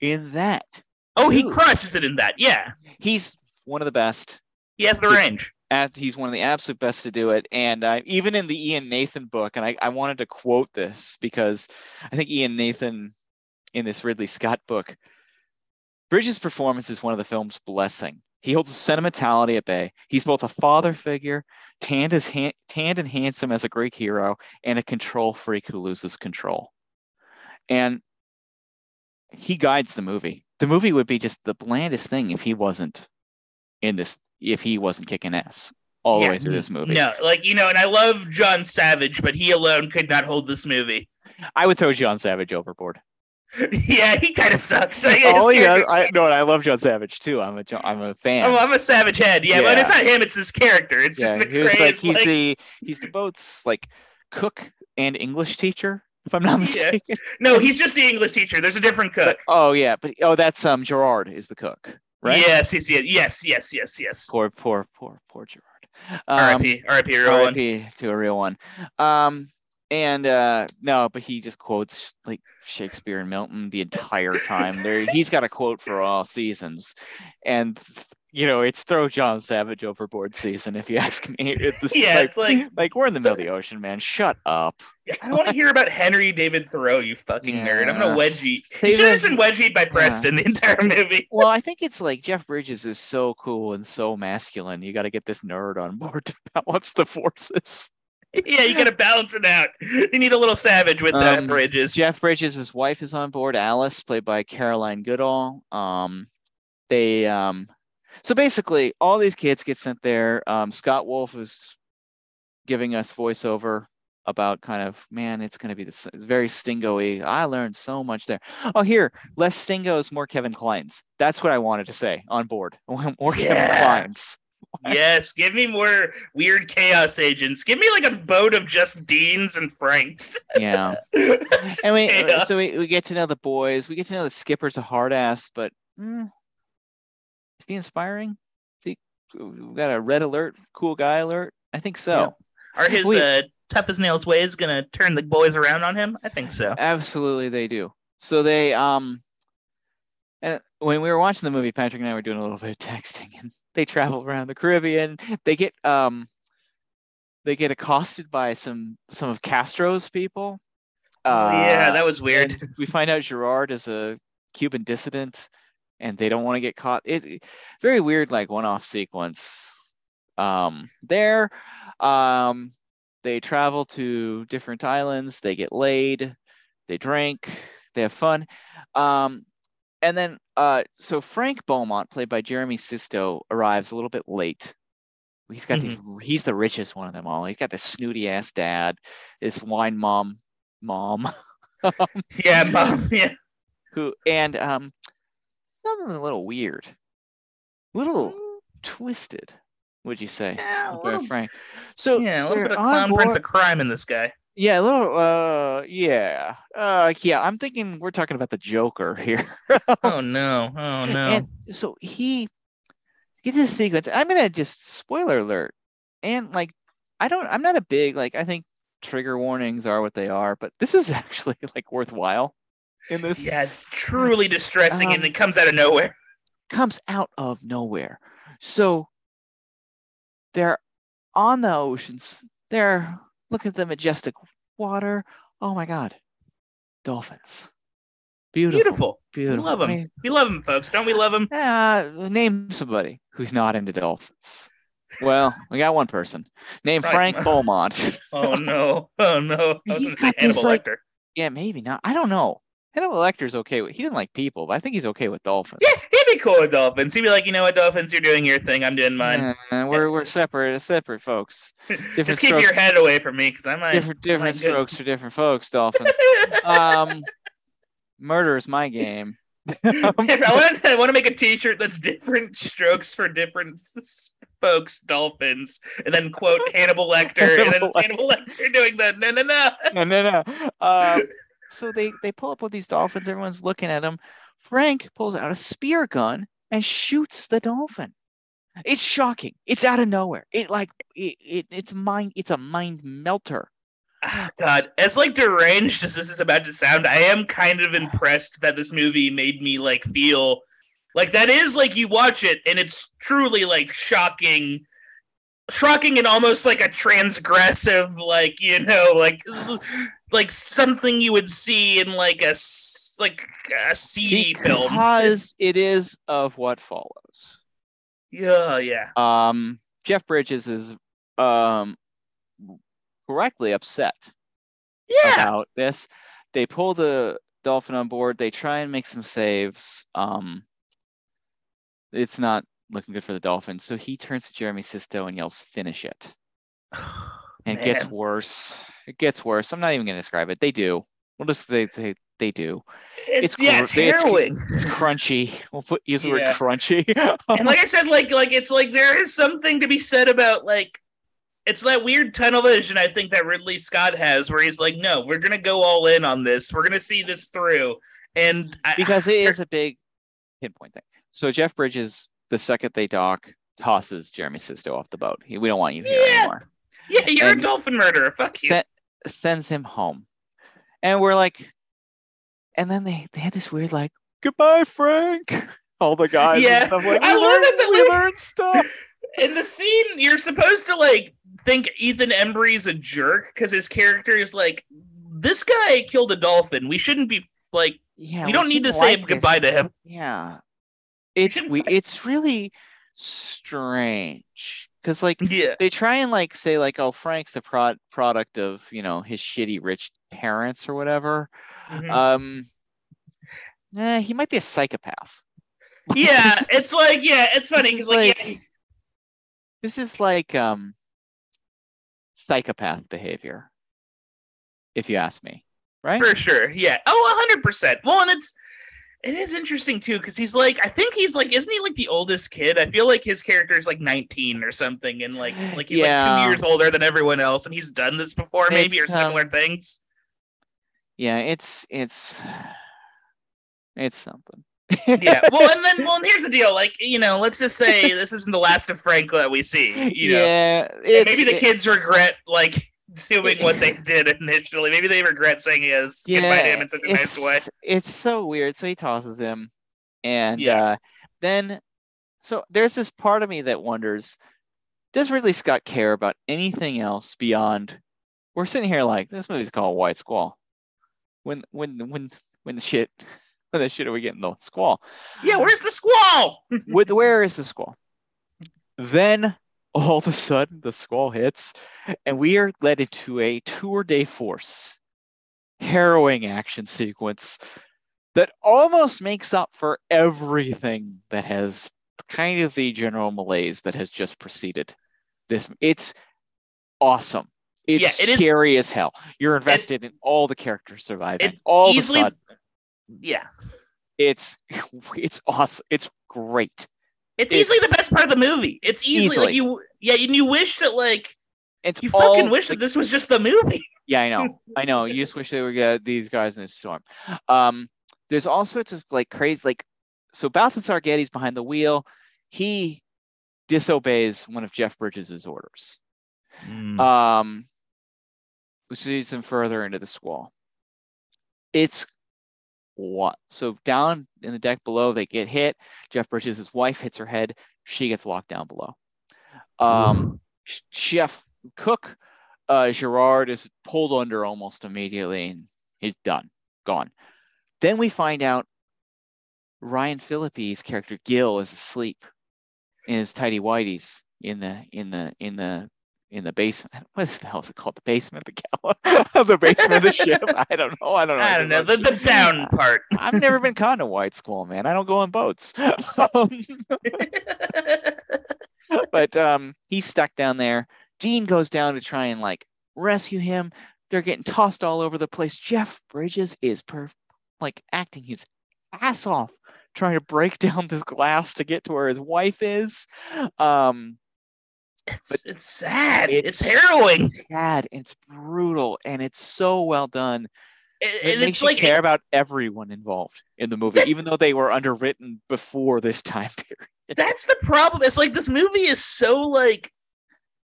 in that. oh he too. crushes it in that yeah He's one of the best. he has the He- range at he's one of the absolute best to do it and uh, even in the ian nathan book and I, I wanted to quote this because i think ian nathan in this ridley scott book bridges performance is one of the film's blessing he holds sentimentality at bay he's both a father figure tanned, as ha- tanned and handsome as a greek hero and a control freak who loses control and he guides the movie the movie would be just the blandest thing if he wasn't in this if he wasn't kicking ass all Yeah, the way through this movie. no like you know and I love John Savage but he alone could not hold this movie I would throw John Savage overboard. yeah he kind of sucks I, oh yeah, I no, I love John Savage too. I'm a I'm a fan. Oh, I'm a savage head yeah, but it's not him it's this character it's yeah, just the he like he's like, the he's the boat's like cook and English teacher, if I'm not Yeah. mistaken. no he's just the English teacher there's a different cook Oh yeah, but oh that's um Gerard is the cook, right? yes yes yes yes yes yes yes Poor poor poor poor Gerard. Um, R.I.P. R.I.P. real one. RIP to a real one. Um, and uh, no, but he just quotes like Shakespeare and Milton the entire time. There, he's got a quote for all seasons, and you know it's throw John Savage overboard season if you ask me. It's Yeah, like, it's like- like we're in the middle of the ocean, man. Shut up. Yeah, I don't want to hear about Henry David Thoreau, you fucking nerd. I'm gonna Yeah. wedge eat. You should have been wedge by Preston the entire movie. Well, I think it's like Jeff Bridges is so cool and so masculine. You got to get this nerd on board to balance the forces. Yeah, you gotta balance it out. You need a little savage with that Um, bridges. Jeff Bridges' his wife is on board, Alice, played by Caroline Goodall. Um, they um, so basically all these kids get sent there. Um, Scott Wolf is giving us voiceover about kind of man, it's going to be this it's very stingo-y. I learned so much there. Oh, here, less stingos, more Kevin Kline's. That's what I wanted to say on board. More Kevin Kline's. Yes, give me more weird chaos agents. Give me like a boat of just Deans and Franks. Yeah. And we chaos. so we, we get to know the boys. We get to know the skipper's a hard ass, but mm, is he inspiring? Is he we got a red alert, cool guy alert? I think so. Are his Wait. uh, tough as nails ways gonna turn the boys around on him? I think so. Absolutely, they do. So they um, and when we were watching the movie, Patrick and I were doing a little bit of texting, and they travel around the Caribbean. They get um, they get accosted by some some of Castro's people. Oh, yeah, Uh, that was weird. we find out Gerard is a Cuban dissident, and they don't want to get caught. It it- very weird, like one-off sequence. Um, there, um, they travel to different islands. They get laid, they drink, they have fun. Um, and then, uh, so Frank Beaumont, played by Jeremy Sisto, arrives a little bit late. He's got these. He's the richest one of them all. He's got this snooty ass dad, this wine mom, mom. yeah, mom. Yeah. who and um something a little weird a little twisted would you say Yeah, a little- Frank. so Yeah, a little bit of clown prince of crime in this guy. Yeah a little uh yeah uh yeah i'm thinking we're talking about the joker here Oh no! Oh no! and so he gets this sequence i'm gonna just spoiler alert and like i don't i'm not a big like i think trigger warnings are what they are but this is actually like worthwhile in this yeah, truly distressing, and Um, it comes out of nowhere. comes out of nowhere. So they're on the oceans. They're looking at the majestic water. Oh my God. Dolphins. Beautiful. Beautiful. We Beautiful. love I mean, We love them, folks. Don't we love them? uh, name somebody who's not into dolphins. Well, we got one person named Right. Frank Beaumont. Oh no! Oh no! I was He's going to say got Hannibal like- yeah, maybe not. I don't know. Hannibal Lecter's okay with. He didn't like people, but I think he's okay with dolphins. Yeah, he'd be cool with dolphins. He'd be like, you know what, dolphins, you're doing your thing. I'm doing mine. Uh, we're we're separate, separate folks. different Just keep strokes. your head away from me, because I might. different different my good- strokes for different folks, dolphins. um, murder is my game. I want to. I want to make a T-shirt that's different strokes for different folks, dolphins, and then quote Hannibal Lecter, and then Hannibal Hannibal Lecter doing the no, no, no. no, no, no. Uh, so they they pull up with these dolphins. Everyone's looking at them. Frank pulls out a spear gun and shoots the dolphin. It's shocking. It's out of nowhere. It like it, it it's mind. It's a mind melter. Ah, God, as like deranged as this is about to sound, I am kind of impressed that this movie made me like feel like that is like you watch it and it's truly like shocking, shocking and almost like a transgressive, like you know, like like something you would see in like a like a seedy film. because it is of what follows. Yeah, yeah. um Jeff Bridges is um correctly upset Yeah. about this. They pull the dolphin on board, they try and make some saves. Um it's not looking good for the dolphin. So he turns to Jeremy Sisto and yells, finish it. And it gets worse. It gets worse. I'm not even gonna describe it. They do. We'll just say they, they do. It's, it's yeah, it's gr- it's- harrowing. It's crunchy. We'll put use the Yeah. word crunchy. and like I said, like like it's like there is something to be said about like it's that weird tunnel vision I think that Ridley Scott has, where he's like, no, we're gonna go all in on this. We're gonna see this through. And I, because it is a big pinpoint thing. So Jeff Bridges, the second they dock, tosses Jeremy Sisto off the boat. He, we don't want you here Yeah. anymore. yeah, you're and- a dolphin murderer. Fuck you. Sen- sends him home, and we're like, and then they they had this weird like goodbye, Frank. All the guys Yeah. and stuff like I we love learned, it that, we like- learned stuff. In the scene, you're supposed to like think Ethan Embry's a jerk because his character is like, this guy killed a dolphin. We shouldn't be like, Yeah, we don't need to say like this. goodbye to him. Yeah, it's we. It's really strange because like Yeah. they try and like say like oh Frank's a prod product of you know his shitty rich parents or whatever. Mhm. Um, eh, he might be a psychopath. yeah, it's like, yeah, it's funny because like, like- yeah, this is like um psychopath behavior, if you ask me. Right? For sure. Yeah. oh 100% Well, and it's It is interesting too, because he's like, I think he's like, isn't he like the oldest kid? I feel like his character is like 19 or something, and like, like he's Yeah. like two years older than everyone else, and he's done this before, maybe, or It's, um, similar things. Yeah, it's it's it's something. yeah. Well, and then, well, and here's the deal. Like, you know, let's just say this isn't the last of frank that we see. You know, yeah, maybe the it- kids regret like doing what they did initially. Maybe they regret saying yes goodbye to him in such a nice way. it's- It's so weird. So he tosses him, and Yeah. uh, then so there's this part of me that wonders: Does Ridley Scott care about anything else beyond? We're sitting here like this movie's called White Squall. When when when when the shit when the shit are we getting the squall? Yeah, where's the squall? With where is the squall? Then all of a sudden the squall hits, and we are led into a tour de force, harrowing action sequence that almost makes up for everything that has kind of the general malaise that has just preceded this. It's awesome. It's Yeah, it is- scary as hell. You're invested in all the characters surviving. It's all of a sudden, yeah, it's it's awesome. It's great. It's, It's- easily the best part of the movie. It's easily, Easily. like you, yeah, and you wish that like It's you all fucking wish like, that this was just the movie. Yeah, I know. I know. You just wish they were uh, these guys in this storm. Um, there's all sorts of like crazy, like so. Balthazar Getty's behind the wheel. He disobeys one of Jeff Bridges' orders, Mm. um, which leads him further into the squall. It's what? So down in the deck below, they get hit. Jeff Bridges' wife hits her head. She gets locked down below. Um, Chef Cook uh, Gerard is pulled under almost immediately and he's done, gone. Then we find out Ryan Phillippe's character Gil is asleep in his tidy whities in the in the in the in the basement. What the hell is it called? The basement, the gala, the basement of the ship. I don't know. I don't know. I don't know the, the down part. I've never been caught in a white squall, man. I don't go on boats. Um, but um, he's stuck down there. Dean goes down to try and like rescue him. They're getting tossed all over the place. Jeff Bridges is per like acting his ass off trying to break down this glass to get to where his wife is. Um, it's But it's sad. it's- It's, harrowing. sad, it's brutal, and it's so well done. And, It and makes you like care about everyone involved in the movie, even though they were underwritten before this time period. that's the problem. It's like this movie is so like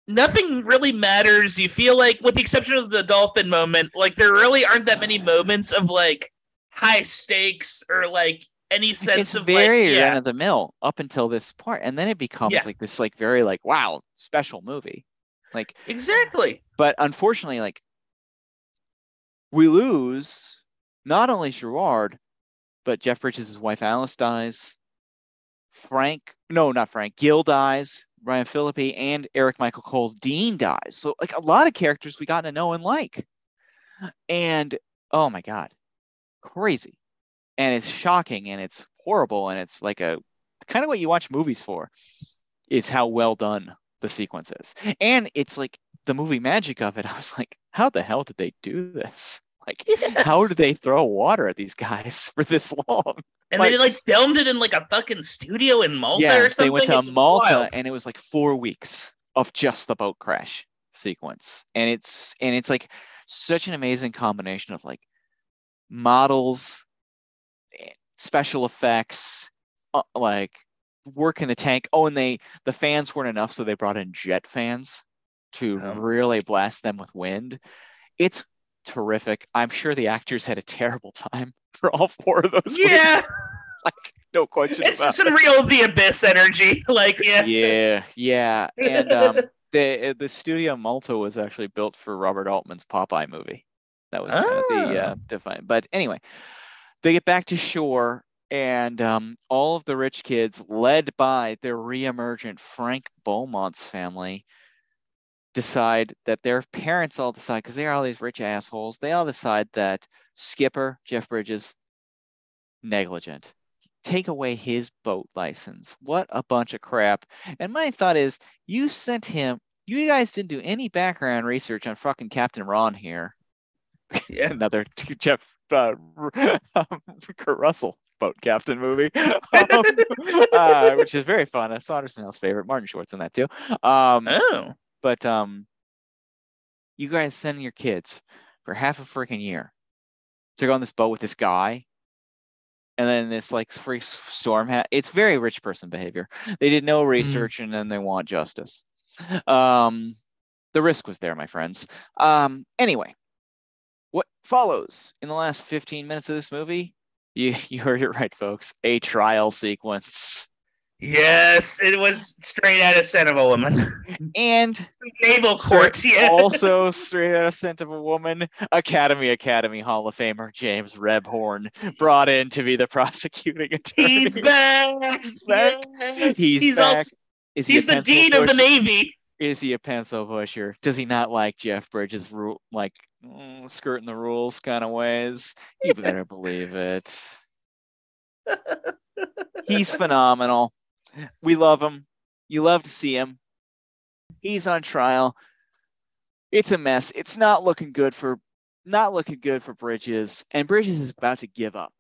nothing really matters. You feel like, with the exception of the dolphin moment, like there really aren't that many moments of like high stakes or like any sense it's of very like yeah. run of the mill up until this part, and then it becomes Yeah. like this like very like wow special movie. Like, Exactly. but unfortunately, like we lose not only Gerard, but Jeff Bridges' wife Alice dies. Frank, no, not Frank. Gil dies. Ryan Phillippe and Eric Michael Cole's Dean dies. So like a lot of characters we got to know and like. And oh my god, crazy. And it's shocking and it's horrible and it's like a kind of what you watch movies for. Is how well done the sequence is. And it's like the movie magic of it. I was like, how the hell did they do this? Like, how Yes. did they throw water at these guys for this long? And they like filmed it in like a fucking studio in Malta or something. they went to It's Malta wild. and it was like four weeks of just the boat crash sequence. And it's and it's like such an amazing combination of like models, special effects, uh, like work in the tank. Oh, and they the fans weren't enough, so they brought in jet fans to Oh. really blast them with wind. It's terrific. I'm sure the actors had a terrible time for all four of those. movies. Yeah, like no question it's about some real the abyss energy. Like yeah, yeah, yeah. And um, the the studio Malta was actually built for Robert Altman's Popeye movie. That was kind of the uh, define. But anyway, they get back to shore, and um, all of the rich kids, led by their reemergent Frank Beaumont's family, decide that their parents all decide because they're all these rich assholes. They all decide that Skipper Jeff Bridges negligent take away his boat license. What a bunch of crap. And my thought is, you sent him, you guys didn't do any background research on fucking Captain Ron here. yeah. Another Jeff, uh, um, Kurt Russell boat captain movie, um, uh, which is very fun. That's Saunderson's favorite. Martin Short's in that too. Um, Oh. but um, you guys send your kids for half a freaking year to go on this boat with this guy, and then this like freak storm. Ha- it's very rich person behavior. They did no research, and then they want justice. Um, the risk was there, my friends. Um, anyway, what follows in the last 15 minutes of this movie? You you heard it right, folks. A trial sequence. Yes, it was straight out of Scent of a Woman. And Naval Court, yeah. also straight out of Scent of a Woman, Academy Academy Hall of Famer James Rebhorn brought in to be the prosecuting attorney. He's back. He's back. Yes. He's, back. also- is he he's the dean of the? Navy. Is he a pencil pusher? Does he not like Jeff Bridges' rule, like mm, skirting the rules kind of ways? You better believe it. He's phenomenal. We love him. You love to see him. He's on trial. It's a mess. It's not looking good for not looking good for Bridges, and Bridges is about to give up.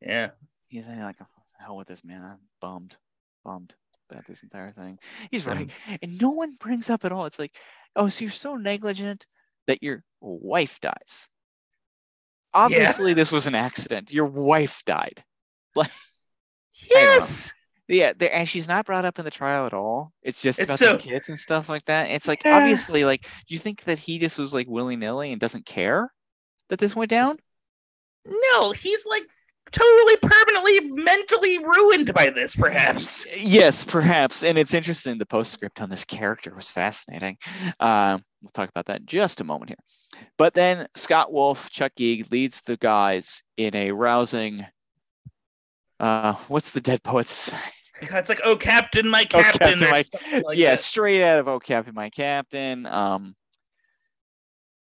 Yeah. He's like, hell with this man. I'm bummed, bummed about this entire thing. He's right, and no one brings up at all. It's like, oh, so you're so negligent that your wife dies. Obviously, this was an accident. Your wife died. Yes. Yeah, and she's not brought up in the trial at all. It's just It's about so- these kids and stuff like that. It's like Yeah. obviously, like, do you think that he just was like willy nilly and doesn't care that this went down? No, he's like totally permanently mentally ruined by this, perhaps. Yes, perhaps. And it's interesting. The postscript on this character was fascinating. Um, we'll talk about that in just a moment here. But then Scott Wolf, Chuck Gieg leads the guys in a rousing. Uh, what's the Dead Poets? It's like, oh, Captain, my Oh, Captain. Captain, my- like yeah, that. straight out of Oh Captain, My Captain. Um,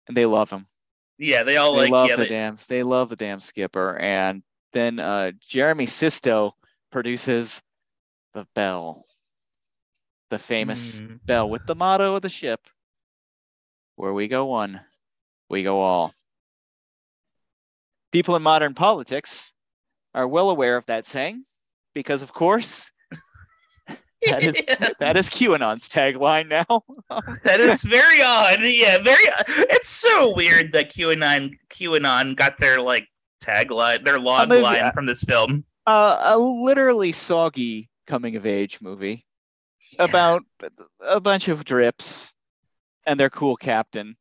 and they love him. Yeah, they all they like, love yeah, the they, damn. They love the damn skipper. And then uh, Jeremy Sisto produces the bell, the famous Mm. bell with the motto of the ship where we go one we go all people in modern politics are well aware of that saying because of course that is that is QAnon's tagline now that is very odd. Yeah, very. It's so weird that QAnon QAnon got their like tagline, their log maybe- line from this film. uh, a literally soggy coming of age movie about a bunch of drips and their cool captain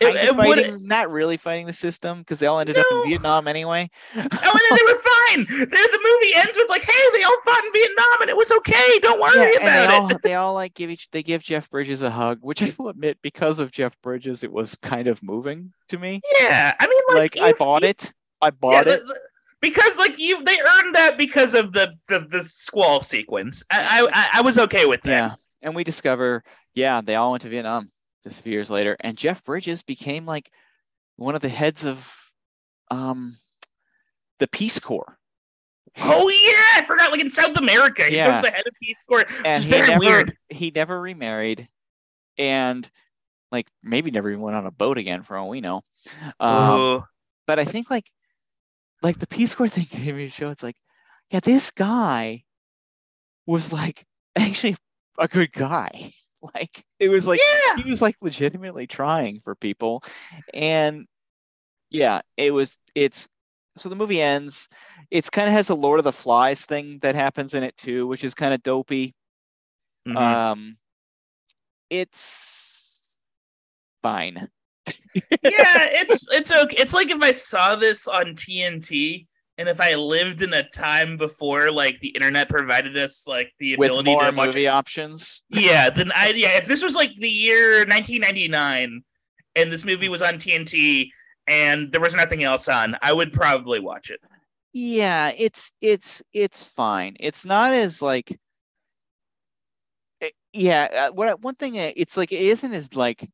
It- it fighting, not really fighting the system because they all ended up in Vietnam anyway. Oh, and then they were fine. They, the movie ends with like, "Hey, they all fought in Vietnam, and it was okay. Don't worry Yeah, about they it." all they all like give each they give Jeff Bridges a hug, which I will admit because of Jeff Bridges, it was kind of moving to me. Yeah, I mean, Like, like, I bought it. I bought the- it. the- because like you, they earned that because of the the, the squall sequence. I, I I- I was okay with that. Yeah, and we discover yeah they all went to Vietnam just a few years later, and Jeff Bridges became like one of the heads of um the Peace Corps. Oh yeah, I forgot. Like in South America, he Yeah. was the head of Peace Corps. and he very never weird. he never remarried and like maybe never even went on a boat again for all we know um, but i think like like the peace corps thing gave me a show it's like yeah this guy was like actually a good guy like it was like yeah, he was like legitimately trying for people and yeah it was it's so the movie ends it's kind of has a lord of the flies thing that happens in it too which is kind of dopey Mhm. um it's fine yeah, it's it's okay. It's like if I saw this on TNT, and if I lived in a time before like the internet provided us like the with ability to watch. movie options Yeah, then I yeah. If this was like the year 1999, and this movie was on TNT, and there was nothing else on, I would probably watch it. yeah it's it's it's fine it's not as like eh, yeah uh, what one thing uh, it's like it isn't as like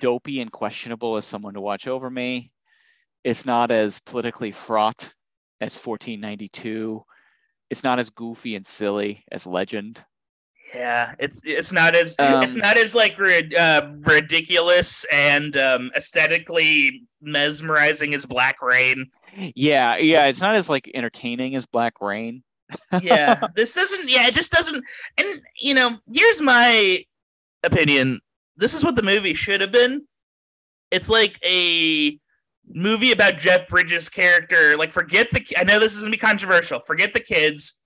dopey and questionable as someone to watch over me it's not as politically fraught as 1492 it's not as goofy and silly as legend Yeah, it's it's not as it's Um, not as like uh, ridiculous and um, aesthetically mesmerizing as Black Rain. Yeah, yeah, it's not as like entertaining as Black Rain. yeah, this doesn't. Yeah, it just doesn't. And you know, here's my opinion. This is what the movie should have been. It's like a movie about Jeff Bridges' character. Like, forget the. I know this is gonna be controversial. Forget the kids.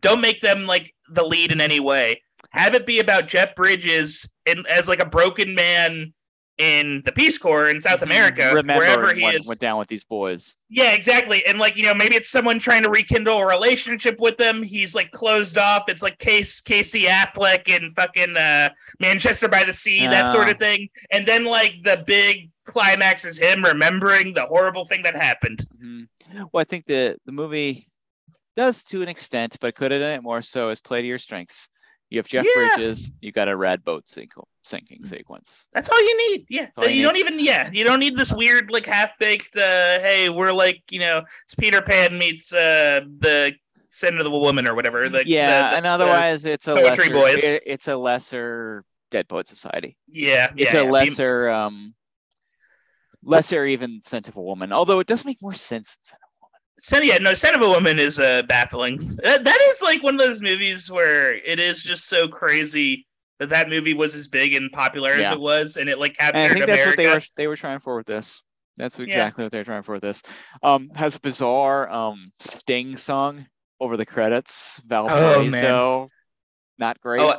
Don't make them like the lead in any way. Have it be about Jeff Bridges and as like a broken man in the Peace Corps in South America, wherever he is. went down with these boys. Yeah, exactly. And like, you know, maybe it's someone trying to rekindle a relationship with them. He's like closed off. It's like Case Casey Affleck in fucking uh, Manchester by the Sea, that sort of thing. And then like the big climax is him remembering the horrible thing that happened. Mhm. Well, I think the the movie does to an extent, but could have done it more so as play to your strengths. You have Jeff Yeah. Bridges, you got a rad boat sink, sinking sequence. That's all you need. Yeah. you you don't even yeah, you don't need this weird like half-baked uh hey, we're like, you know, it's Peter Pan meets uh the Sin of the Woman or whatever. The, yeah, the- the- and otherwise it's a Poetry lesser, Boys. it- it's a lesser Dead Poet Society. yeah, It's yeah, a yeah. lesser um lesser even scent of a woman. Although it does make more sense in Scent of a Woman. Son, yeah, no, Son of a Woman is uh, baffling. That, that is like one of those movies where it is just so crazy that that movie was as big and popular Yeah. as it was, and it like captured And I think that's America. what they were they were trying for with this. That's Yeah. exactly what they're trying for with this. Um, has a bizarre um Sting song over the credits. Valparaiso, not great. Oh,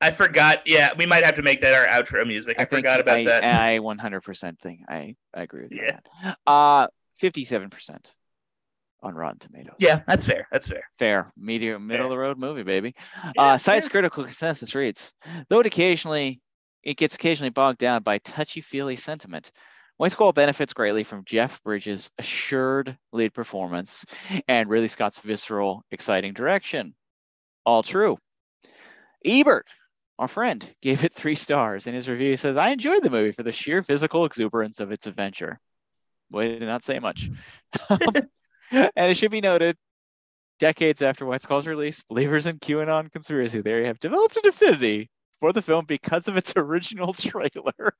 I forgot. Yeah, we might have to make that our outro music. I, think forgot about I, that. I 100% think I, I agree with you. Yeah. that. Uh, 57% on Rotten Tomatoes. yeah, that's fair. That's fair. Fair, medium, middle Fair. of the road movie, baby. Yeah, uh, site's yeah. critical consensus reads, though it occasionally it gets occasionally bogged down by touchy-feely sentiment. White Squall benefits greatly from Jeff Bridges' assured lead performance and Ridley Scott's visceral, exciting direction. All true. Ebert, our friend, gave it three stars. In his review, he says, I enjoyed the movie for the sheer physical exuberance of its adventure. Boy, did not say much. Um, and it should be noted, decades after White Squall's release, believers in QAnon conspiracy theory have developed an affinity for the film because of its original trailer.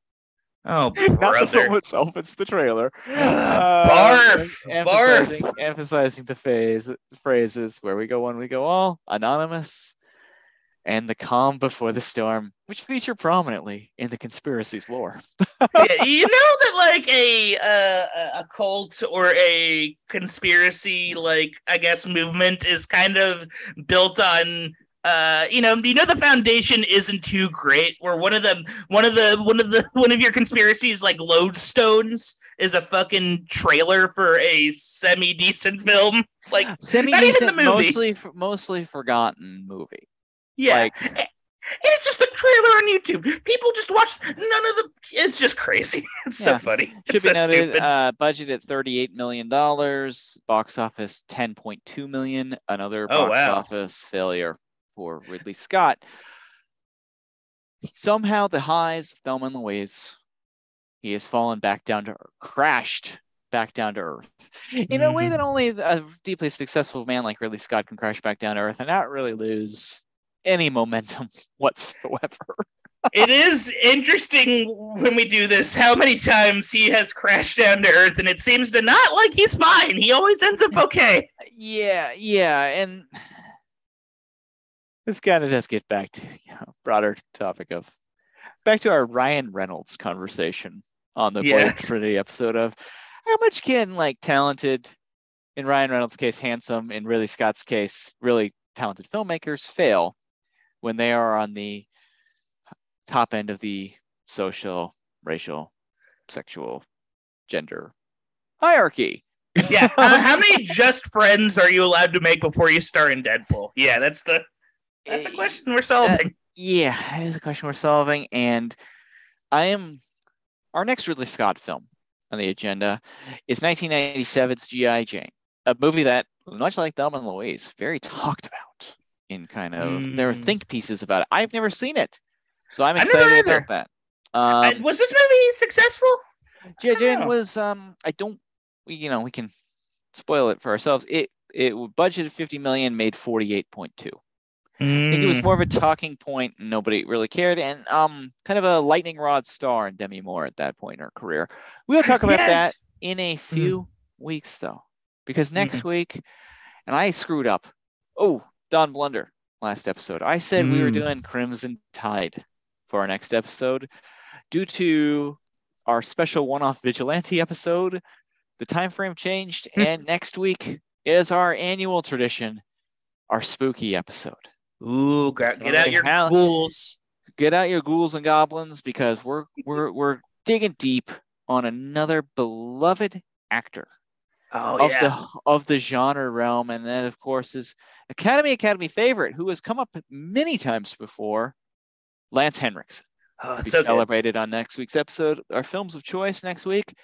Oh, Not the film itself, it's the trailer. Barf, um, Emphasizing, emphasizing the phase, phrases where we go one, we go all, anonymous, and the calm before the storm, which feature prominently in the conspiracy's lore. yeah, you know that like a uh, a cult or a conspiracy like I guess movement is kind of built on uh you know you know the foundation isn't too great where one of them one of the one of the one of your conspiracies like lodestones is a fucking trailer for a semi decent film like Semi Not even the movie. mostly mostly forgotten movie. Yeah Like- and it's just a trailer on YouTube. People just watch none of the. It's just crazy. It's Yeah. so funny. Should It's be so noted, stupid. uh, budget at $38 million, box office 10.2 million, another Oh, box wow. office failure for Ridley Scott. Somehow the highs of Thelma and Louise, he has fallen back down to earth, crashed back down to earth in a way Mhm. that only a deeply successful man like Ridley Scott can crash back down to earth and not really lose any momentum whatsoever. it is interesting when we do this how many times he has crashed down to earth and it seems to not like he's fine he always ends up okay Yeah, yeah, and this kind of does get back to you know, broader topic of back to our Ryan Reynolds conversation on the Yeah. Blade Trinity episode of how much can like talented, in Ryan Reynolds' case, handsome, in Ridley Scott's case, really talented filmmakers fail when they are on the top end of the social, racial, sexual, gender hierarchy. yeah how, uh, how many just friends are you allowed to make before you star in deadpool yeah that's the that's a eh, question we're solving uh, Yeah, it is a question we're solving, and I am our next Ridley Scott film on the agenda is 1997's G.I. Jane, a movie that, much like Thelma and Louise, very talked about in kind of there are Mm. think pieces about it. I've never seen it, so I'm excited about that. Um, was this movie successful Jane was um, I don't, we, you know, we can spoil it for ourselves. It it budgeted 50 million, made 48.2. I think it was Mm. more of a talking point nobody really cared and um kind of a lightning rod star in Demi Moore at that point in her career. We'll talk about Yeah. that in a few weeks though, because next mm-hmm. week, and I screwed up. Oh, Don Blunder last episode. I said mm. we were mm. doing Crimson Tide for our next episode. Due to our special one-off vigilante episode, the time frame changed, hmm. and next week is our annual tradition, our spooky episode. Ooh, get, so get out your ghouls. Get out your ghouls and goblins because we're we're we're digging deep on another beloved actor oh, of yeah. the of the genre realm, and then of course is Academy Academy favorite who has come up many times before, Lance Henriksen. Oh, so celebrated good. on next week's episode. Our films of choice next week: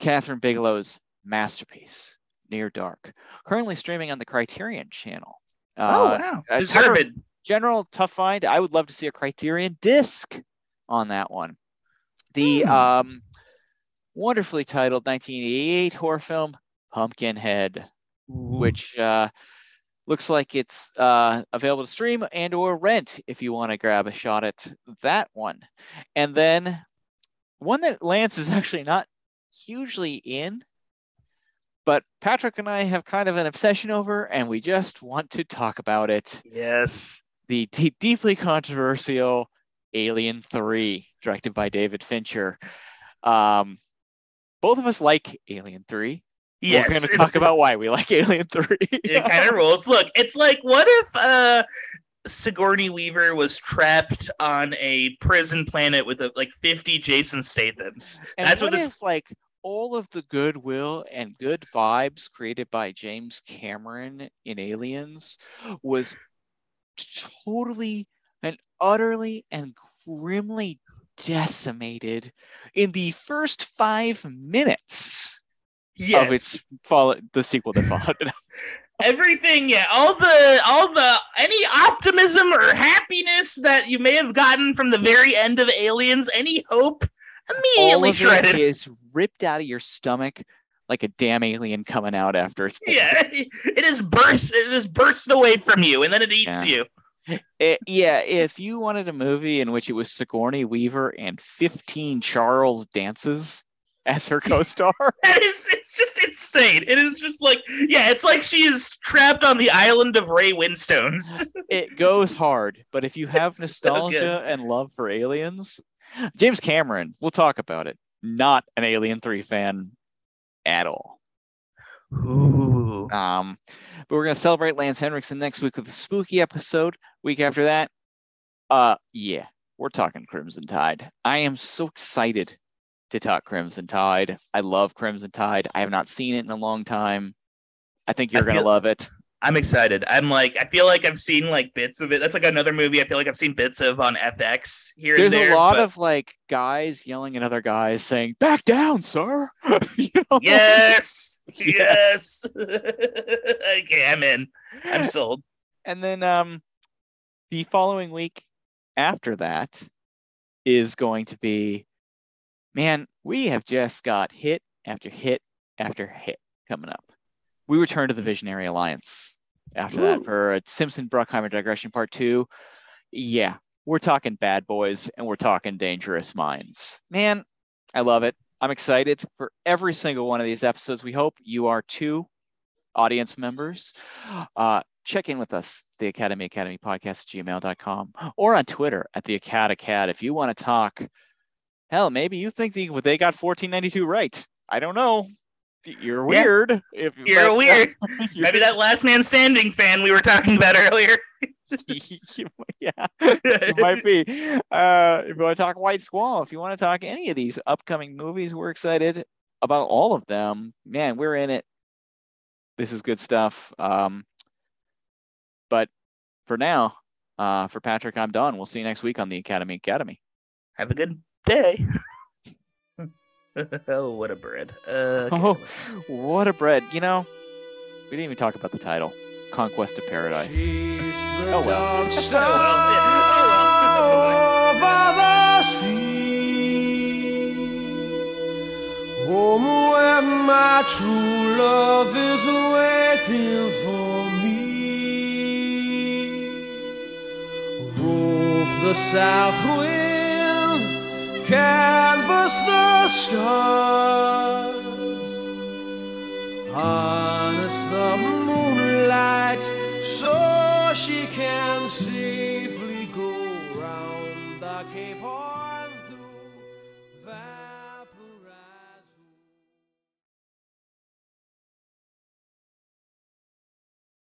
Kathryn Bigelow's masterpiece, Near Dark, currently streaming on the Criterion Channel. Oh uh, wow, deserved. General, general tough find. I would love to see a Criterion disc on that one. The hmm. um, wonderfully titled 1988 horror film Pumpkinhead, Ooh. which uh, looks like it's uh, available to stream and or rent if you want to grab a shot at that one. And then one that Lance is actually not hugely in, but Patrick and I have kind of an obsession over, and we just want to talk about it. Yes. The d- deeply controversial Alien 3, directed by David Fincher. Um, both of us like Alien 3. Yes. We're going to talk about why we like Alien 3. it kind of rules. Look, it's like, what if uh, Sigourney Weaver was trapped on a prison planet with uh, like 50 Jason Statham's? And That's what, what this... if, like, all of the goodwill and good vibes created by James Cameron in Aliens was totally and utterly and grimly decimated in the first five minutes yes. of its follow the sequel that followed it. Everything, yeah, all the all the any optimism or happiness that you may have gotten from the very end of Aliens, any hope, immediately shredded. It is ripped out of your stomach like a damn alien coming out after born. Yeah, it is burst. It is burst away from you, and then it eats yeah. you. It, yeah, if you wanted a movie in which it was Sigourney Weaver and 15 Charles Dances as her co-star, that is it's just insane. It is just like yeah, it's like she is trapped on the island of Ray Winstones. it goes hard, but if you have nostalgia so and love for aliens, James Cameron, we'll talk about it. Not an Alien 3 fan at all. Ooh. Um, but we're gonna celebrate Lance Henriksen next week with a spooky episode. Week after that, uh, yeah, we're talking Crimson Tide. I am so excited to talk Crimson Tide. I love Crimson Tide. I have not seen it in a long time. I think you're I gonna love it. I'm excited. I'm like, I feel like I've seen like bits of it. That's like another movie I feel like I've seen bits of on FX here There's there, There's a lot but... of like guys yelling at other guys saying, back down, sir. you know? Yes. Yes. okay, I'm in. I'm sold. And then um the following week after that is going to be man, we have just got hit after hit after hit coming up we return to the Visionary Alliance after Ooh. that for a Simpson Bruckheimer digression part two. Yeah, we're talking bad boys and we're talking dangerous minds. Man, I love it. I'm excited for every single one of these episodes. We hope you are too, audience members. Uh, check in with us, the Academy Academy podcast at gmail.com or on Twitter at the Acad if you want to talk. Hell, maybe you think the, they got 1492 right. I don't know. You're weird. Yeah. If you're but, weird. You're... Maybe that last man standing fan we were talking about earlier. yeah, it might be. Uh, if you want to talk White Squall, if you want to talk any of these upcoming movies, we're excited about all of them. Man, we're in it. This is good stuff. Um, but for now, uh, for Patrick, I'm done. We'll see you next week on the Academy Academy. Have a good day. Oh, what a bread. Uh, okay. Oh, what a bread. You know, we didn't even talk about the title Conquest of Paradise. Oh, well. oh, well. Home where my true love is waiting for me. Rope the south wind canvas the stars, harness the moonlight so she can safely go round the Cape Horn.